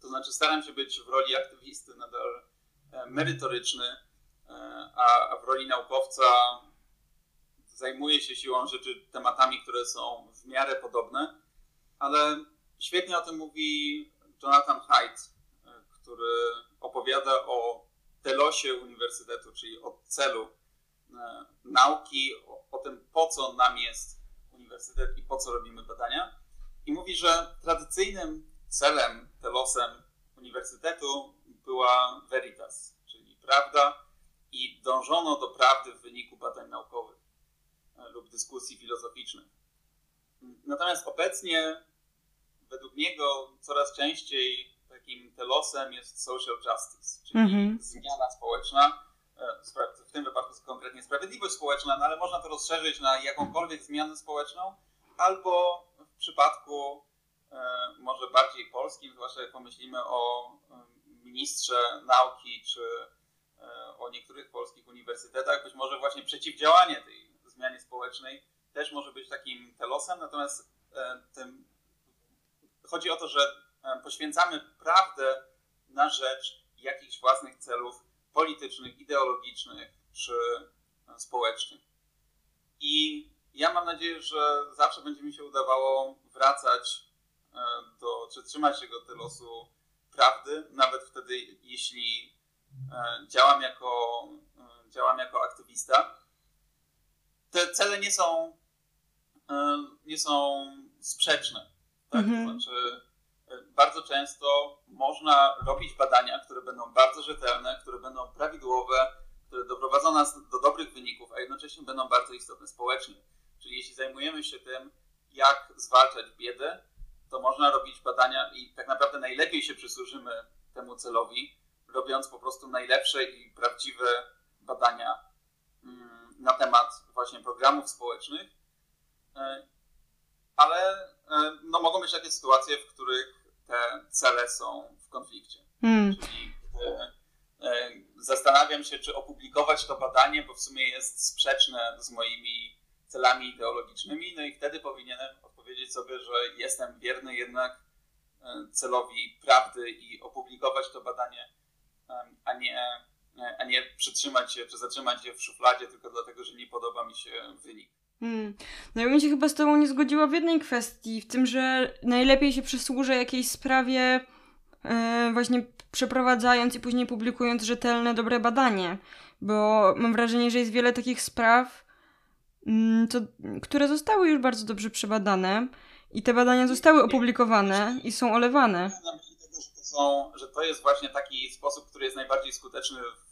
to znaczy staram się być w roli aktywisty nadal e, merytoryczny, e, a w roli naukowca zajmuję się siłą rzeczy tematami, które są w miarę podobne, ale świetnie o tym mówi Jonathan Haidt, e, który opowiada o telosie uniwersytetu, czyli o celu nauki, o, o tym, po co nam jest uniwersytet i po co robimy badania. I mówi, że tradycyjnym celem, telosem uniwersytetu była veritas, czyli prawda, i dążono do prawdy w wyniku badań naukowych e, lub dyskusji filozoficznych. Natomiast obecnie, według niego, coraz częściej takim telosem jest social justice, czyli mm-hmm. zmiana społeczna, e, w tym wypadku konkretnie sprawiedliwość społeczna, no ale można to rozszerzyć na jakąkolwiek zmianę społeczną, albo w przypadku e, może bardziej polskim, zwłaszcza jak pomyślimy o e, ministrze nauki czy e, o niektórych polskich uniwersytetach, być może właśnie przeciwdziałanie tej zmianie społecznej też może być takim telosem, natomiast tym chodzi o to, że poświęcamy prawdę na rzecz jakichś własnych celów politycznych, ideologicznych czy społecznych. I ja mam nadzieję, że zawsze będzie mi się udawało wracać e, do, czy trzymać się do losu prawdy, nawet wtedy, jeśli e, działam jako, e, działam jako aktywista. Te cele nie są, nie są sprzeczne. Tak? Mhm. To znaczy, bardzo często można robić badania, które będą bardzo rzetelne, które będą prawidłowe, które doprowadzą nas do dobrych wyników, a jednocześnie będą bardzo istotne społecznie. Czyli jeśli zajmujemy się tym, jak zwalczać biedę, to można robić badania i tak naprawdę najlepiej się przysłużymy temu celowi, robiąc po prostu najlepsze i prawdziwe badania mm, na temat właśnie programów społecznych. E, ale e, no, mogą być takie sytuacje, w których te cele są w konflikcie. Hmm. Czyli e, zastanawiam się, czy opublikować to badanie, bo w sumie jest sprzeczne z moimi celami ideologicznymi, no i wtedy powinienem odpowiedzieć sobie, że jestem wierny jednak e, celowi prawdy i opublikować to badanie, a nie, e, a nie przytrzymać się czy zatrzymać się w szufladzie tylko dlatego, że nie podoba mi się wynik. Hmm. No ja bym się chyba z Tobą nie zgodziła w jednej kwestii, w tym, że najlepiej się przysłuży jakiejś sprawie yy, właśnie przeprowadzając i później publikując rzetelne, dobre badanie, bo mam wrażenie, że jest wiele takich spraw, Mm, to, które zostały już bardzo dobrze przebadane i te badania zostały opublikowane i są olewane. Że to, są, że to jest właśnie taki sposób, który jest najbardziej skuteczny w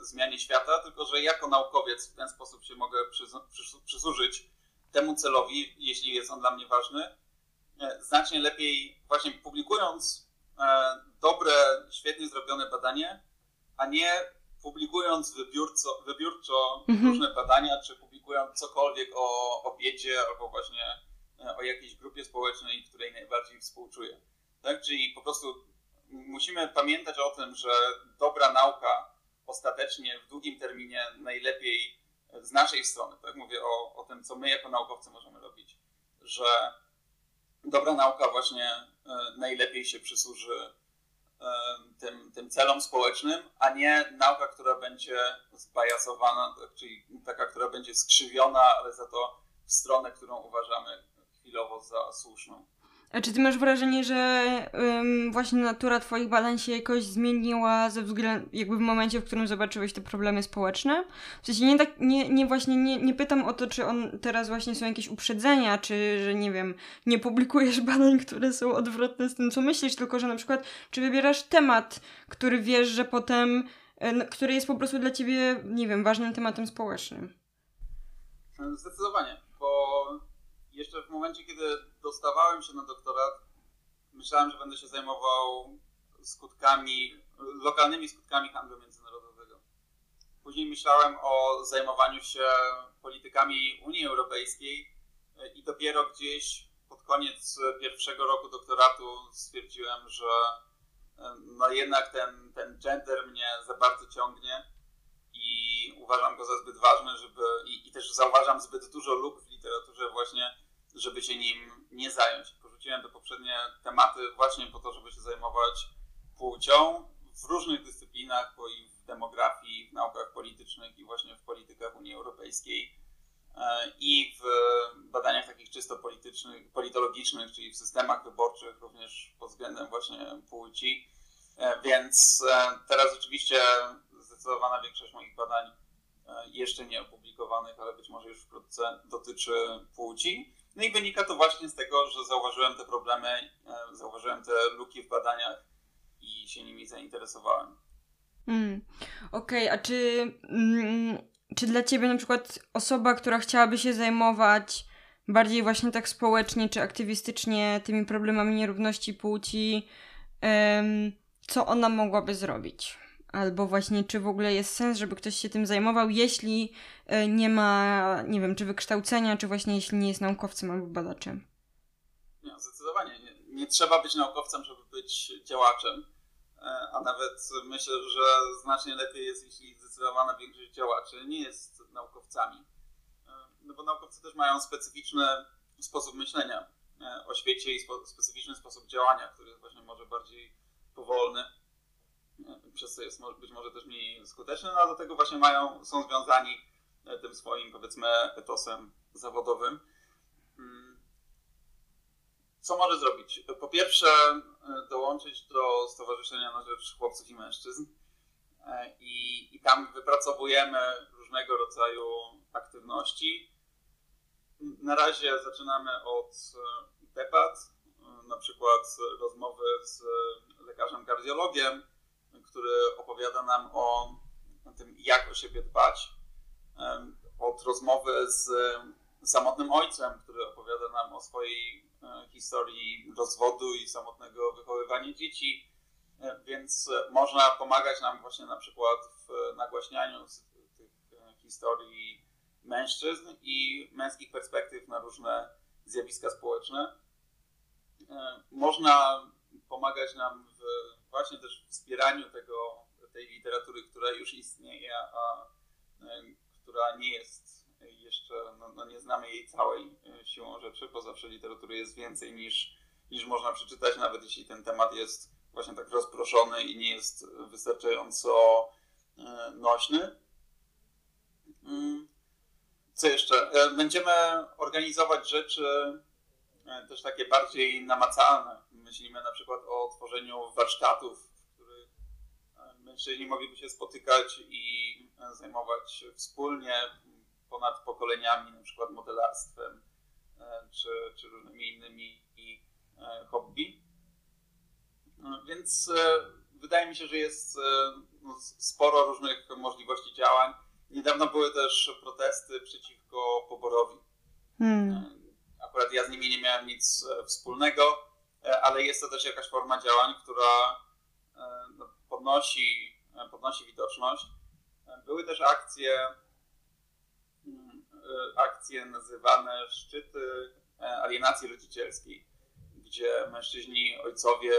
zmianie świata, tylko że jako naukowiec w ten sposób się mogę przysłużyć temu celowi, jeśli jest on dla mnie ważny, e, znacznie lepiej właśnie publikując e, dobre, świetnie zrobione badanie, a nie publikując wybiórco, wybiórczo mhm. różne badania, czy publikując cokolwiek o, o biedzie albo właśnie e, o jakiejś grupie społecznej, której najbardziej współczuję. Tak? Czyli po prostu musimy pamiętać o tym, że dobra nauka ostatecznie w długim terminie najlepiej z naszej strony, tak mówię o, o tym, co my jako naukowcy możemy robić, że dobra nauka właśnie e, najlepiej się przysłuży tym, tym celom społecznym, a nie nauka, która będzie zbajasowana, czyli taka, która będzie skrzywiona, ale za to w stronę, którą uważamy chwilowo za słuszną. A czy ty masz wrażenie, że ym, właśnie natura twoich badań się jakoś zmieniła ze względu, jakby w momencie, w którym zobaczyłeś te problemy społeczne? W sensie nie tak, nie, nie właśnie, nie, nie pytam o to, czy on teraz właśnie są jakieś uprzedzenia, czy, że nie wiem, nie publikujesz badań, które są odwrotne z tym, co myślisz, tylko, że na przykład, czy wybierasz temat, który wiesz, że potem, y, który jest po prostu dla ciebie, nie wiem, ważnym tematem społecznym? Zdecydowanie, bo jeszcze w momencie, kiedy dostawałem się na doktorat, myślałem, że będę się zajmował skutkami, lokalnymi skutkami handlu międzynarodowego. Później myślałem o zajmowaniu się politykami Unii Europejskiej i dopiero gdzieś pod koniec pierwszego roku doktoratu stwierdziłem, że no jednak ten, ten gender mnie za bardzo ciągnie i uważam go za zbyt ważny, żeby i, i też zauważam zbyt dużo luk w literaturze właśnie, żeby się nim nie zająć. Porzuciłem te poprzednie tematy właśnie po to, żeby się zajmować płcią w różnych dyscyplinach, bo i w demografii, w naukach politycznych i właśnie w politykach Unii Europejskiej e, i w badaniach takich czysto politycznych, politologicznych, czyli w systemach wyborczych, również pod względem właśnie płci. E, więc e, teraz rzeczywiście zdecydowana większość moich badań jeszcze nie opublikowanych, ale być może już wkrótce dotyczy płci. No i wynika to właśnie z tego, że zauważyłem te problemy, zauważyłem te luki w badaniach i się nimi zainteresowałem. Mm, Okej, okay, a czy, mm, czy dla ciebie na przykład osoba, która chciałaby się zajmować bardziej właśnie tak społecznie czy aktywistycznie tymi problemami nierówności płci, um, co ona mogłaby zrobić? Albo właśnie, czy w ogóle jest sens, żeby ktoś się tym zajmował, jeśli e, nie ma, nie wiem, czy wykształcenia, czy właśnie jeśli nie jest naukowcem albo badaczem? Nie, zdecydowanie. Nie, nie trzeba być naukowcem, żeby być działaczem. E, a nawet myślę, że znacznie lepiej jest, jeśli zdecydowana większość działaczy nie jest naukowcami. E, no bo naukowcy też mają specyficzny sposób myślenia o świecie i spo, specyficzny sposób działania, który jest właśnie może bardziej powolny, przez co jest być może też mniej skuteczny, no a do tego właśnie mają, są związani tym swoim, powiedzmy, etosem zawodowym. Mm. Co może zrobić? Po pierwsze, E, dołączyć do Stowarzyszenia na Rzecz Chłopców i Mężczyzn. E, I, I tam wypracowujemy różnego rodzaju aktywności. Na razie zaczynamy od e, debat, na przykład rozmowy z lekarzem kardiologiem, który opowiada nam o tym, jak o siebie dbać. Od rozmowy z samotnym ojcem, który opowiada nam o swojej E, historii rozwodu i samotnego wychowywania dzieci, e, więc można pomagać nam właśnie na przykład w nagłaśnianiu tych e, historii mężczyzn i męskich perspektyw na różne zjawiska społeczne. Można pomagać nam w właśnie też wspieraniu tego, tej literatury, która już istnieje, a która nie jest jeszcze no, no nie znamy jej całej e, siłą rzeczy, bo zawsze literatury jest więcej niż, niż można przeczytać, nawet jeśli ten temat jest właśnie tak rozproszony i nie jest wystarczająco e, nośny. Mm. Co jeszcze? E, będziemy organizować rzeczy też takie bardziej namacalne. Myślimy na przykład o tworzeniu warsztatów, w których mężczyźni mogliby się spotykać i zajmować wspólnie ponad pokoleniami, na przykład modelarstwem e, czy, czy różnymi innymi e, hobby. No, więc e, wydaje mi się, że jest no, sporo różnych możliwości działań. Niedawno były też protesty przeciwko poborowi. Hmm. Akurat ja z nimi nie miałem nic wspólnego, ale jest to też jakaś forma działań, która no, podnosi, podnosi widoczność. Były też akcje E, akcje nazywane szczyty e, alienacji rodzicielskiej, gdzie mężczyźni, ojcowie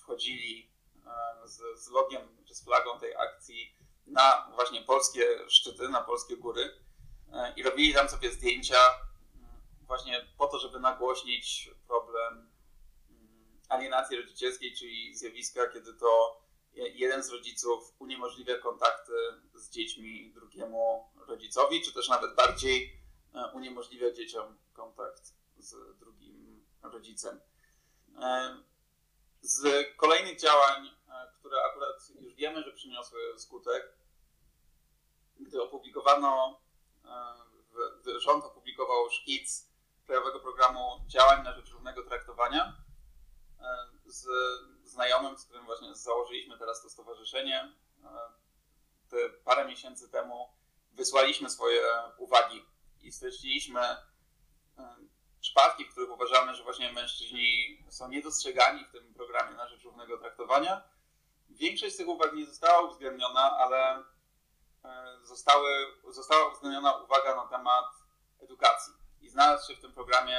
wchodzili e, z, z logiem czy z flagą tej akcji na właśnie polskie szczyty, na polskie góry i robili tam sobie zdjęcia właśnie po to, żeby nagłośnić problem alienacji rodzicielskiej, czyli zjawiska, kiedy to jeden z rodziców uniemożliwia kontakty z dziećmi drugiemu rodzicowi, czy też nawet bardziej e, uniemożliwia dzieciom kontakt z drugim rodzicem. E, z kolejnych działań, e, które akurat już wiemy, że przyniosły skutek, gdy opublikowano, gdy rząd opublikował szkic Krajowego Programu Działań na Rzecz Równego Traktowania, z znajomym, z którym właśnie założyliśmy teraz to stowarzyszenie, te parę miesięcy temu wysłaliśmy swoje uwagi i streściliśmy przypadki, w których uważamy, że właśnie mężczyźni są niedostrzegani w tym programie na rzecz równego traktowania większość z tych uwag nie została uwzględniona, ale zostały, została uwzględniona uwaga na temat edukacji. I znalazł się w tym programie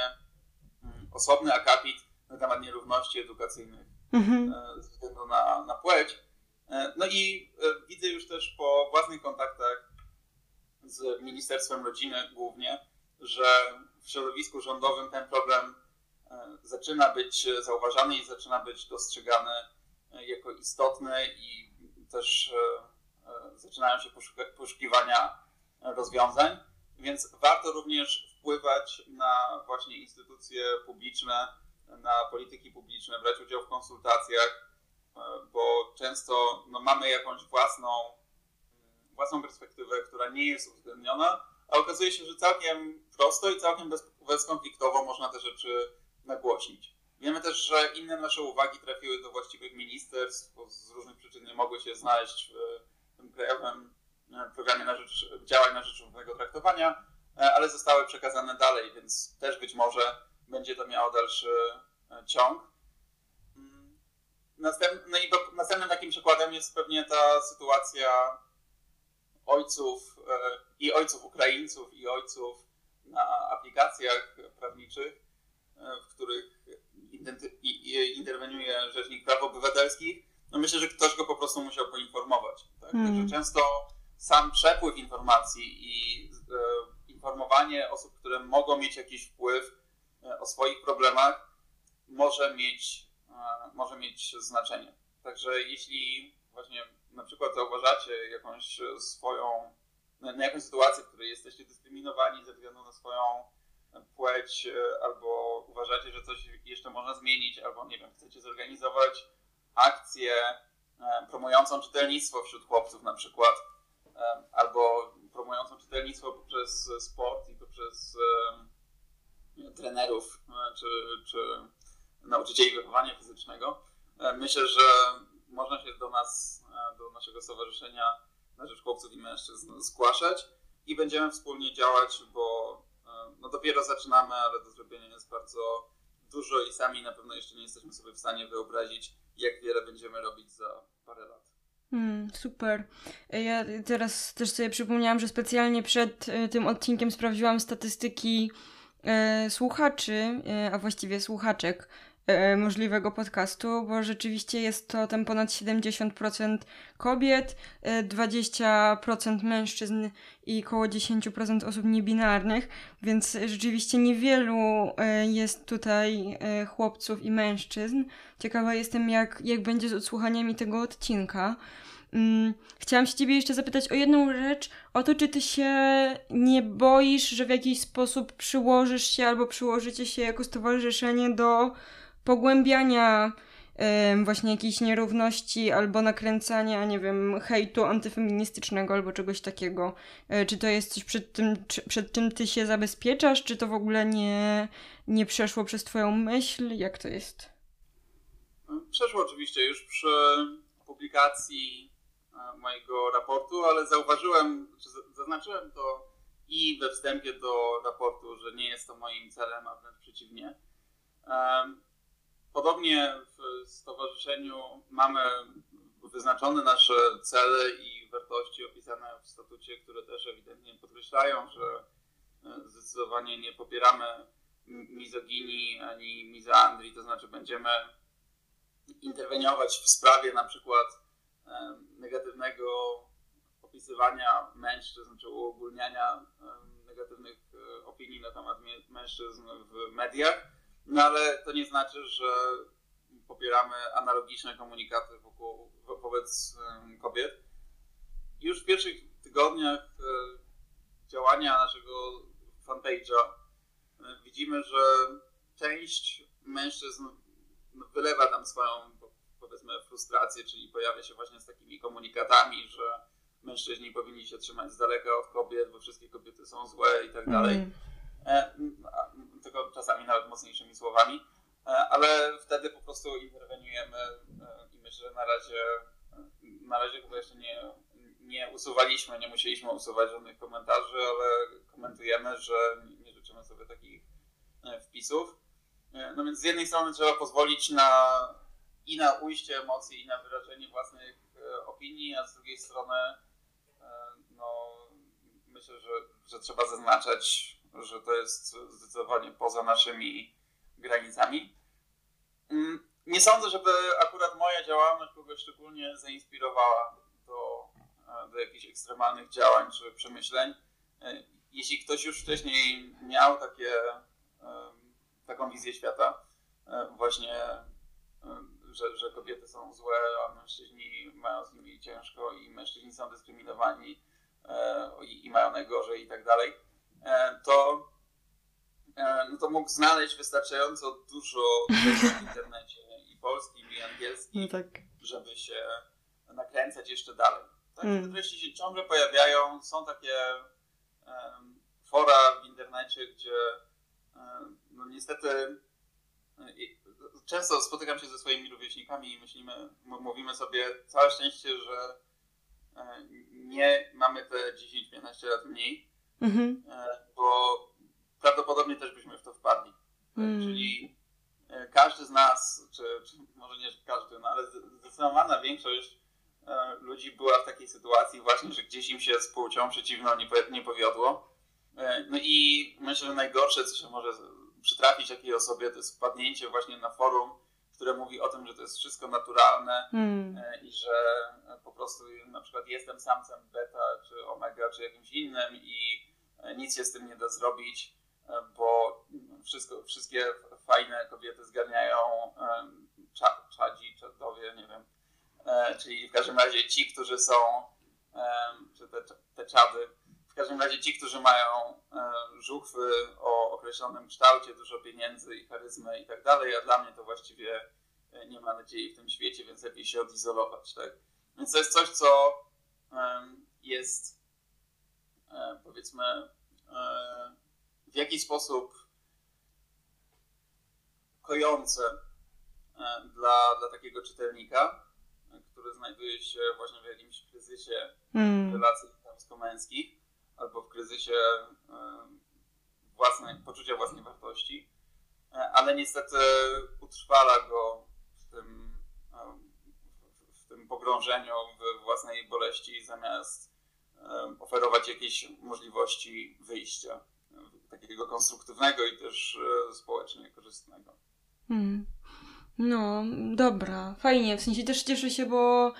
mm, osobny akapit na temat nierówności edukacyjnych mhm. ze względu na, na płeć. No i widzę już też po własnych kontaktach z Ministerstwem Rodziny głównie, że w środowisku rządowym ten problem e, zaczyna być zauważany i zaczyna być dostrzegany e, jako istotny i też e, zaczynają się poszukiwania rozwiązań, więc warto również wpływać na właśnie instytucje publiczne, na polityki publiczne, brać udział w konsultacjach, bo często no, mamy jakąś własną własną perspektywę, która nie jest uwzględniona, a okazuje się, że całkiem prosto i całkiem bez, bezkonfliktowo można te rzeczy nagłośnić. Wiemy też, że inne nasze uwagi trafiły do właściwych ministerstw, bo z różnych przyczyn nie mogły się znaleźć w tym krajowym e, programie na rzecz, działań na rzecz równego traktowania, e, ale zostały przekazane dalej, więc też być może będzie to miało dalszy e, ciąg. Mm, no i następnym takim przykładem jest pewnie ta sytuacja ojców e, i ojców Ukraińców i ojców na aplikacjach prawniczych, e, w których interweniuje Rzecznik Praw Obywatelskich, no myślę, że ktoś go po prostu musiał poinformować. Tak? Hmm. Także często sam przepływ informacji i informowanie osób, które mogą mieć jakiś wpływ o swoich problemach, może mieć, może mieć znaczenie. Także jeśli właśnie na przykład zauważacie jakąś swoją, na jakąś sytuację, w której jesteście dyskryminowani ze względu na swoją płeć, e, albo uważacie, że coś jeszcze można zmienić, albo nie wiem, chcecie zorganizować akcję e, promującą czytelnictwo wśród chłopców na przykład, e, albo promującą czytelnictwo poprzez sport i poprzez trenerów czy, czy nauczycieli wychowania fizycznego. Myślę, że można się do nas, e, do naszego stowarzyszenia na rzecz chłopców i mężczyzn zgłaszać i będziemy wspólnie działać, bo e, no dopiero zaczynamy, ale do zrobienia jest bardzo dużo i sami na pewno jeszcze nie jesteśmy sobie w stanie wyobrazić, jak wiele będziemy robić za parę lat. Hmm, super. Ja teraz też sobie przypomniałam, że specjalnie przed e, tym odcinkiem sprawdziłam statystyki e, słuchaczy, e, a właściwie słuchaczek E, możliwego podcastu, bo rzeczywiście jest to tam ponad 70% kobiet, 20% e, mężczyzn i około 10% osób niebinarnych, więc rzeczywiście niewielu e, jest tutaj chłopców i mężczyzn. Ciekawa jestem, jak, jak będzie z odsłuchaniami tego odcinka. Mm, chciałam się ciebie jeszcze zapytać o jedną rzecz, o to, czy ty się nie boisz, że w jakiś sposób przyłożysz się albo przyłożycie się jako stowarzyszenie do pogłębiania właśnie jakiejś nierówności albo nakręcania, nie wiem, hejtu antyfeministycznego albo czegoś takiego. E, czy to jest coś, przed, tym, czy, przed czym ty się zabezpieczasz, czy to w ogóle nie, nie przeszło przez twoją myśl? Jak to jest? Przeszło oczywiście już przy publikacji mojego raportu, ale zauważyłem, czy zaznaczyłem to i we wstępie do raportu, że nie jest to moim celem, a wręcz przeciwnie. Podobnie w stowarzyszeniu mamy wyznaczone nasze cele i wartości opisane w statucie, które też ewidentnie podkreślają, że e, zdecydowanie nie popieramy mizoginii ani mizoandrii, to znaczy będziemy interweniować w sprawie na przykład negatywnego opisywania mężczyzn czy uogólniania e, negatywnych opinii na temat mężczyzn w mediach no ale to nie znaczy, że popieramy analogiczne komunikaty wokół, wobec kobiet. Już w pierwszych tygodniach e, działania naszego fanpage'a e, widzimy, że część mężczyzn wylewa tam swoją, powiedzmy, frustrację, czyli pojawia się właśnie z takimi komunikatami, że mężczyźni powinni się trzymać z daleka od kobiet, bo wszystkie kobiety są złe i tak dalej. Mm. E, tylko czasami nawet mocniejszymi słowami, e, ale wtedy po prostu interweniujemy e, i myślę, że na razie, na razie chyba jeszcze nie, nie usuwaliśmy, nie musieliśmy usuwać żadnych komentarzy, ale komentujemy, że nie życzymy sobie takich wpisów. No więc z jednej strony trzeba pozwolić na i na ujście emocji, i na wyrażenie własnych opinii, a z drugiej strony no, myślę, że, że trzeba zaznaczać, że to jest zdecydowanie poza naszymi granicami. Mm, nie sądzę, żeby akurat moja działalność kogoś szczególnie zainspirowała do, do jakichś ekstremalnych działań czy przemyśleń. E, jeśli ktoś już wcześniej miał takie, taką wizję świata, e, właśnie, e, że, że kobiety są złe, a mężczyźni mają z nimi ciężko i mężczyźni są dyskryminowani i, i mają najgorzej i tak dalej, to no to mógł znaleźć wystarczająco dużo w internecie i polskim, i angielskim, no tak. żeby się nakręcać jeszcze dalej. Tak? Mm. Te treści się ciągle pojawiają, są takie um, fora w internecie, gdzie um, no niestety często spotykam się ze swoimi rówieśnikami i myślimy, mówimy sobie całe szczęście, że nie mamy te 10-15 lat mniej, mm -hmm. bo prawdopodobnie też byśmy w to wpadli. Mm. Czyli e, każdy z nas, czy, czy, może nie każdy, no ale zdecydowana większość e, ludzi była w takiej sytuacji właśnie, że gdzieś im się z płcią przeciwną nie, nie powiodło. E, no i myślę, że najgorsze, co się może przytrafić takiej osobie, to jest wpadnięcie właśnie na forum, które mówi o tym, że to jest wszystko naturalne mm. i że po prostu na przykład jestem samcem beta, czy omega, czy jakimś innym i nic się z tym nie da zrobić bo wszystko, wszystkie fajne kobiety zgarniają czadzi, czadowie, nie wiem, e, czyli w każdym razie ci, którzy są, czy te, te czady, każdym razie ci, którzy mają e, żuchwy o określonym kształcie, dużo pieniędzy i charyzmy i tak dalej, a dla mnie to właściwie e, nie ma nadziei w tym świecie, więc lepiej się odizolować, tak? Więc to jest coś, co jest powiedzmy w jaki sposób kojące e, dla, dla takiego czytelnika, który znajduje się właśnie w jakimś kryzysie hmm. relacji damsko-męskich albo w kryzysie własnej, poczucia własnej wartości, e, ale niestety utrwala go w tym, w tym pogrążeniu w własnej boleści zamiast oferować jakieś możliwości wyjścia takiego konstruktywnego i też e, społecznie korzystnego. Hmm. No, dobra, fajnie. W sensie też cieszę się, bo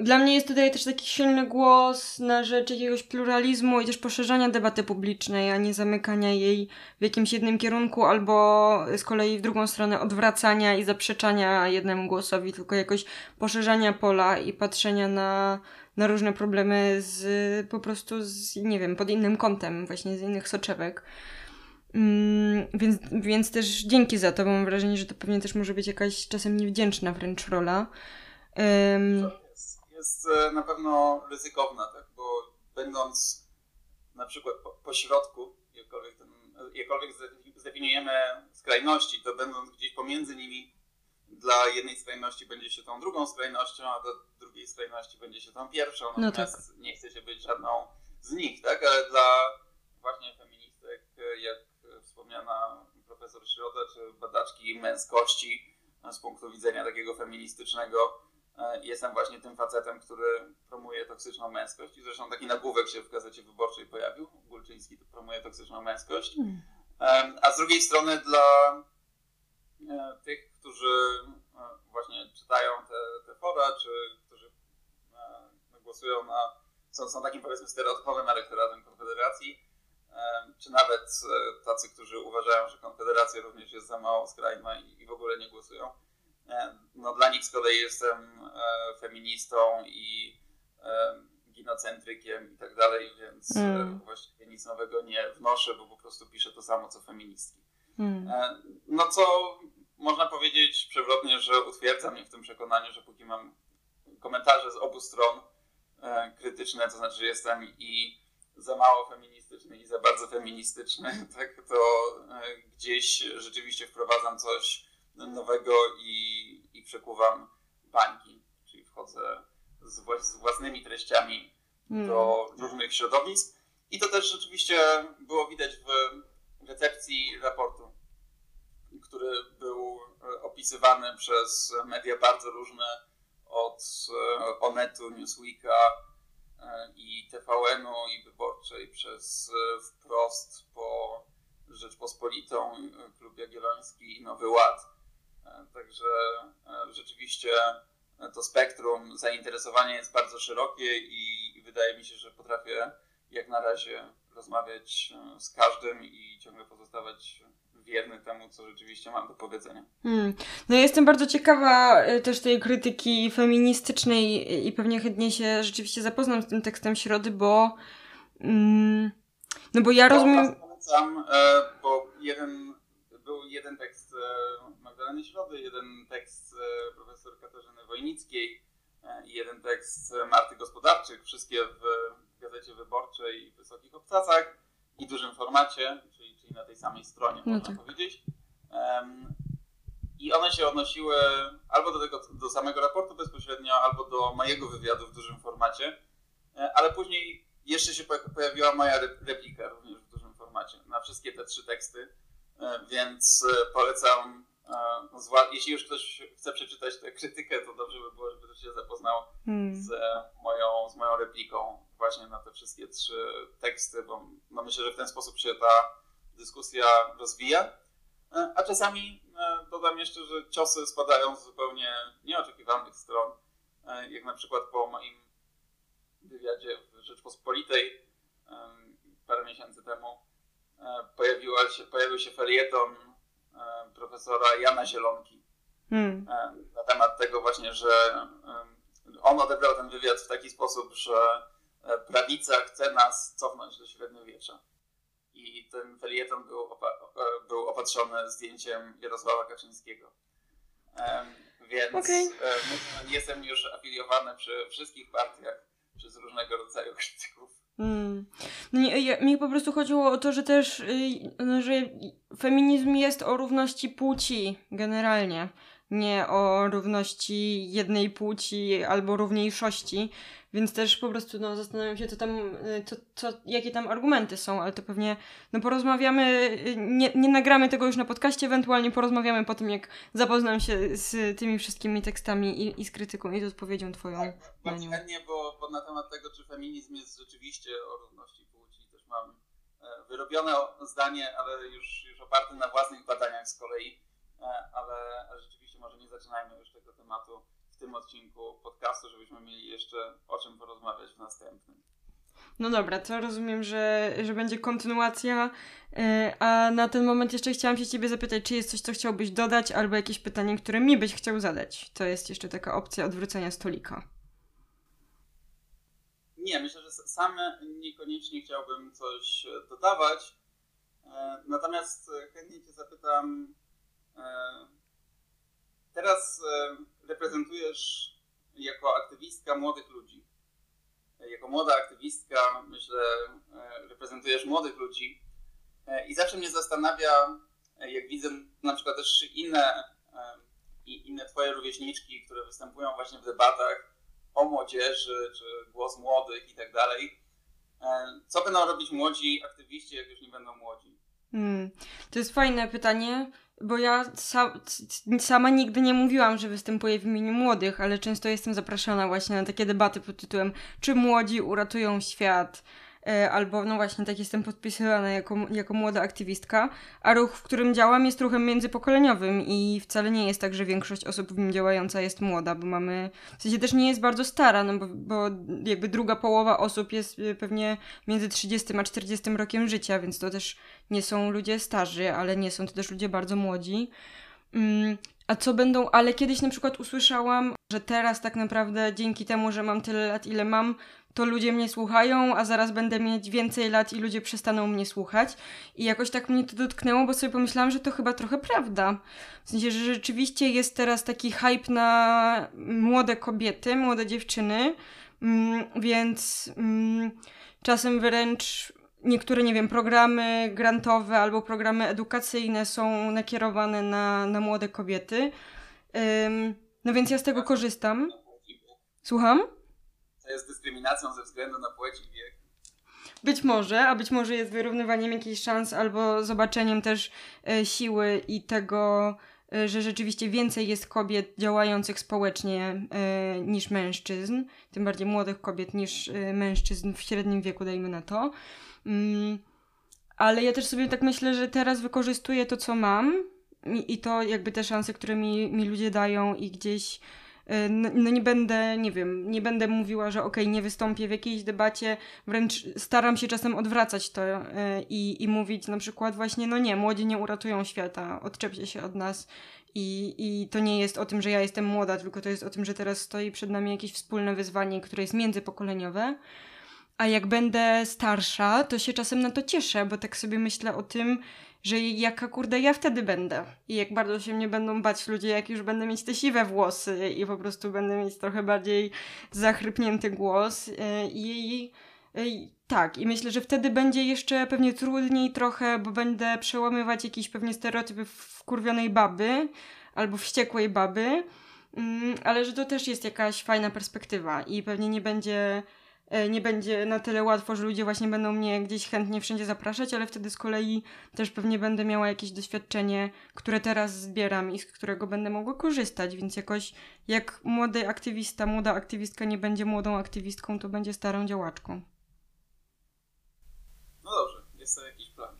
dla mnie jest tutaj też taki silny głos na rzecz jakiegoś pluralizmu i też poszerzania debaty publicznej, a nie zamykania jej w jakimś jednym kierunku, albo z kolei w drugą stronę odwracania i zaprzeczania jednemu głosowi, tylko jakoś poszerzania pola i patrzenia na na różne problemy z po prostu z, nie wiem, pod innym kątem, właśnie z innych soczewek. Mm, więc, więc też dzięki za to, bo mam wrażenie, że to pewnie też może być jakaś czasem niewdzięczna wręcz rola. Um... Jest, e, na pewno ryzykowna, tak, bo będąc na przykład po, środku, jakkolwiek, ten, jakkolwiek zdefiniujemy skrajności, to będąc gdzieś pomiędzy nimi, dla jednej skrajności będzie się tą drugą skrajnością, a dla drugiej skrajności będzie się tą pierwszą. Natomiast no tak. nie chce się być żadną z nich, tak? Ale dla właśnie feministek, jak wspomniana profesor Środa, czy badaczki męskości z punktu widzenia takiego feministycznego, e, jestem właśnie tym facetem, który promuje toksyczną męskość. I zresztą taki nagłówek się w gazecie wyborczej pojawił. Gulczyński promuje toksyczną męskość. Hmm. A z drugiej strony dla e, tych, którzy e, właśnie czytają te, te fora, czy którzy e, głosują na, są, są takim powiedzmy stereotypowym elektoratem Konfederacji, e, czy nawet tacy, którzy uważają, że Konfederacja również jest za mało skrajna i, i w ogóle nie głosują. No dla nich z kolei jestem feministą i ginocentrykiem i tak dalej, więc mm. właściwie nic nowego nie wnoszę, bo po prostu piszę to samo co feministki. Mm. No co można powiedzieć przewrotnie, że utwierdza mnie w tym przekonaniu, że póki mam komentarze z obu stron e, krytyczne, to znaczy, że jestem i za mało feministyczny i za bardzo feministyczny, tak to e, gdzieś rzeczywiście wprowadzam coś nowego i, i przekuwam bańki, czyli wchodzę z, z własnymi treściami hmm. do różnych środowisk. I to też rzeczywiście było widać w recepcji raportu który był opisywany przez media bardzo różne, od Onetu, Newsweeka i TVN-u i Wyborczej przez Wprost po Rzeczpospolitą, Klub Jagielloński i Nowy Ład. Także rzeczywiście to spektrum zainteresowania jest bardzo szerokie i, i wydaje mi się, że potrafię jak na razie rozmawiać e, z każdym i ciągle pozostawać wierny temu, co rzeczywiście mam do powiedzenia. Hmm. No jestem bardzo ciekawa e, też tej krytyki feministycznej i pewnie chętnie się rzeczywiście zapoznam z tym tekstem Środy, bo mm, no bo ja rozumiem... Polecam, e, bo jeden, był jeden tekst Magdaleny Środy, jeden tekst profesor Katarzyny Wojnickiej i jeden tekst Marty Gospodarczyk, wszystkie w Gazecie Wyborczej w Wysokich Obcasach i dużym formacie, czyli, czyli na tej samej stronie, no można tak. powiedzieć. Um, I one się odnosiły albo do, tego, do samego raportu bezpośrednio, albo do mojego wywiadu w dużym formacie, e, ale później jeszcze się pojawiła moja replika również w dużym formacie na wszystkie te trzy teksty, e, więc e, polecam jeśli już ktoś chce przeczytać tę krytykę, to dobrze by było, żeby się zapoznał hmm. z, moją, z moją repliką właśnie na te wszystkie trzy teksty, bo no myślę, że w ten sposób się ta dyskusja rozwija. E, a czasami e, dodam jeszcze, że ciosy spadają z zupełnie nieoczekiwanych stron, e, jak na przykład po moim wywiadzie w Rzeczpospolitej parę miesięcy temu pojawiła się, pojawił się felieton profesora Jana Zielonki hmm. na temat tego właśnie, że on odebrał ten wywiad w taki sposób, że E, prawica chce nas cofnąć do średniowiecza. I ten felieton był, opa- e, był opatrzony zdjęciem Jarosława Kaczyńskiego. Więc okay. E, jestem już afiliowany przy wszystkich partiach przez różnego rodzaju krytyków. Mm. No nie, ja, mi po prostu chodziło o to, że też, y, no, że feminizm jest o równości płci generalnie, nie o równości jednej płci albo równiejszości, więc też po prostu no, zastanawiam się, co tam, y, co, co, jakie tam argumenty są, ale to pewnie no, porozmawiamy, y, nie, nie nagramy tego już na podcaście, ewentualnie porozmawiamy po tym, jak zapoznam się z tymi wszystkimi tekstami i, i z krytyką i z odpowiedzią twoją. Tak, bardzo chętnie, bo, bo na temat tego, czy feminizm jest rzeczywiście o równości płci, też mam e, wyrobione zdanie, ale już, już oparte na własnych badaniach z kolei, e, ale, ale rzeczywiście może nie zaczynajmy już tego tematu tym odcinku podcastu, żebyśmy mieli jeszcze o czym porozmawiać w następnym. No dobra, to rozumiem, że, że będzie kontynuacja. E, a na ten moment jeszcze chciałam się Ciebie zapytać, czy jest coś, co chciałbyś dodać, albo jakieś pytanie, które mi byś chciał zadać. To jest jeszcze taka opcja odwrócenia stolika. Nie, myślę, że sam niekoniecznie chciałbym coś dodawać. E, natomiast chętnie Cię zapytam. E, teraz reprezentujesz jako aktywistka młodych ludzi. Jako młoda aktywistka, myślę, e, reprezentujesz młodych ludzi. E, I zawsze mnie zastanawia, e, jak widzę na przykład też inne, inne Twoje rówieśniczki, które występują właśnie w debatach o młodzieży, czy głos młodych i tak dalej. Co będą robić młodzi aktywiści, jak już nie będą młodzi? Hmm. To jest fajne pytanie bo ja sa sama nigdy nie mówiłam, że występuję w imieniu młodych, ale często jestem zapraszana właśnie na takie debaty pod tytułem Czy młodzi uratują świat? E, albo no właśnie tak jestem podpisywana jako, jako młoda aktywistka, a ruch, w którym działam jest ruchem międzypokoleniowym i wcale nie jest tak, że większość osób w nim działająca jest młoda, bo mamy, w sensie też nie jest bardzo stara, no bo, bo jakby druga połowa osób jest e, pewnie między 30 a 40 rokiem życia, więc to też nie są ludzie starzy, ale nie są to też ludzie bardzo młodzi. Mm, a co będą, ale kiedyś na przykład usłyszałam, że teraz tak naprawdę dzięki temu, że mam tyle lat, ile mam, to ludzie mnie słuchają, a zaraz będę mieć więcej lat i ludzie przestaną mnie słuchać. I jakoś tak mnie to dotknęło, bo sobie pomyślałam, że to chyba trochę prawda. W sensie, że rzeczywiście jest teraz taki hype na młode kobiety, młode dziewczyny, mm, więc mm, czasem wręcz niektóre, nie wiem, programy grantowe albo programy edukacyjne są nakierowane na, na młode kobiety. Ym, no więc ja z tego korzystam. Słucham? To jest dyskryminacją ze względu na płeć i wiek. być może, a być może jest wyrównywaniem jakichś szans albo zobaczeniem też e, siły i tego, e, że rzeczywiście więcej jest kobiet działających społecznie e, niż mężczyzn, tym bardziej młodych kobiet niż mężczyzn w średnim wieku, dajmy na to. Mm, ale ja też sobie tak myślę, że teraz wykorzystuję to, co mam i, i to jakby te szanse, które mi, mi ludzie dają i gdzieś no, no, nie będę, nie wiem, nie będę mówiła, że okej, okay, nie wystąpię w jakiejś debacie, wręcz staram się czasem odwracać to e, i, i mówić na przykład właśnie, no nie, młodzi nie uratują świata, odczepcie się od nas i, i to nie jest o tym, że ja jestem młoda, tylko to jest o tym, że teraz stoi przed nami jakieś wspólne wyzwanie, które jest międzypokoleniowe. A jak będę starsza, to się czasem na to cieszę, bo tak sobie myślę o tym, że jaka kurde ja wtedy będę. I jak bardzo się mnie będą bać ludzie, jak już będę mieć te siwe włosy i po prostu będę mieć trochę bardziej zachrypnięty głos. Y, I, i tak, i myślę, że wtedy będzie jeszcze pewnie trudniej trochę, bo będę przełamywać jakieś pewnie stereotypy wkurwionej baby albo wściekłej baby, mm, ale że to też jest jakaś fajna perspektywa i pewnie nie będzie nie będzie na tyle łatwo, że ludzie właśnie będą mnie gdzieś chętnie wszędzie zapraszać, ale wtedy z kolei też pewnie będę miała jakieś doświadczenie, które teraz zbieram i z którego będę mogła korzystać, więc jakoś jak młody aktywista, młoda aktywistka nie będzie młodą aktywistką, to będzie starą działaczką. No dobrze, jest to jakiś plan.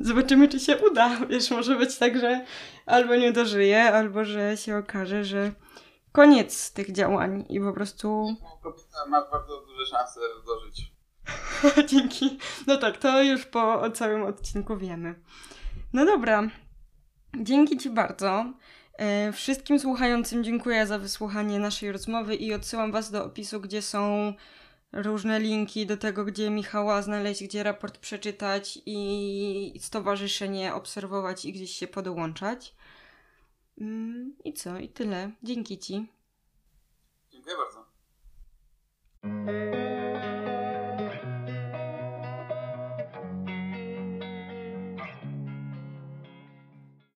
Zobaczymy, czy się uda. Wiesz, może być tak, że albo nie dożyję, albo że się okaże, że koniec tych działań i po prostu... Kobieta ma bardzo duże szanse dożyć. Dzięki. No tak, to już po całym odcinku wiemy. No dobra. Dzięki Ci bardzo. E, wszystkim słuchającym dziękuję za wysłuchanie naszej rozmowy i odsyłam Was do opisu, gdzie są różne linki do tego, gdzie Michała znaleźć, gdzie raport przeczytać i stowarzyszenie obserwować i gdzieś się podłączać. Mm, I co? I tyle. Dzięki Ci. Dziękuję bardzo.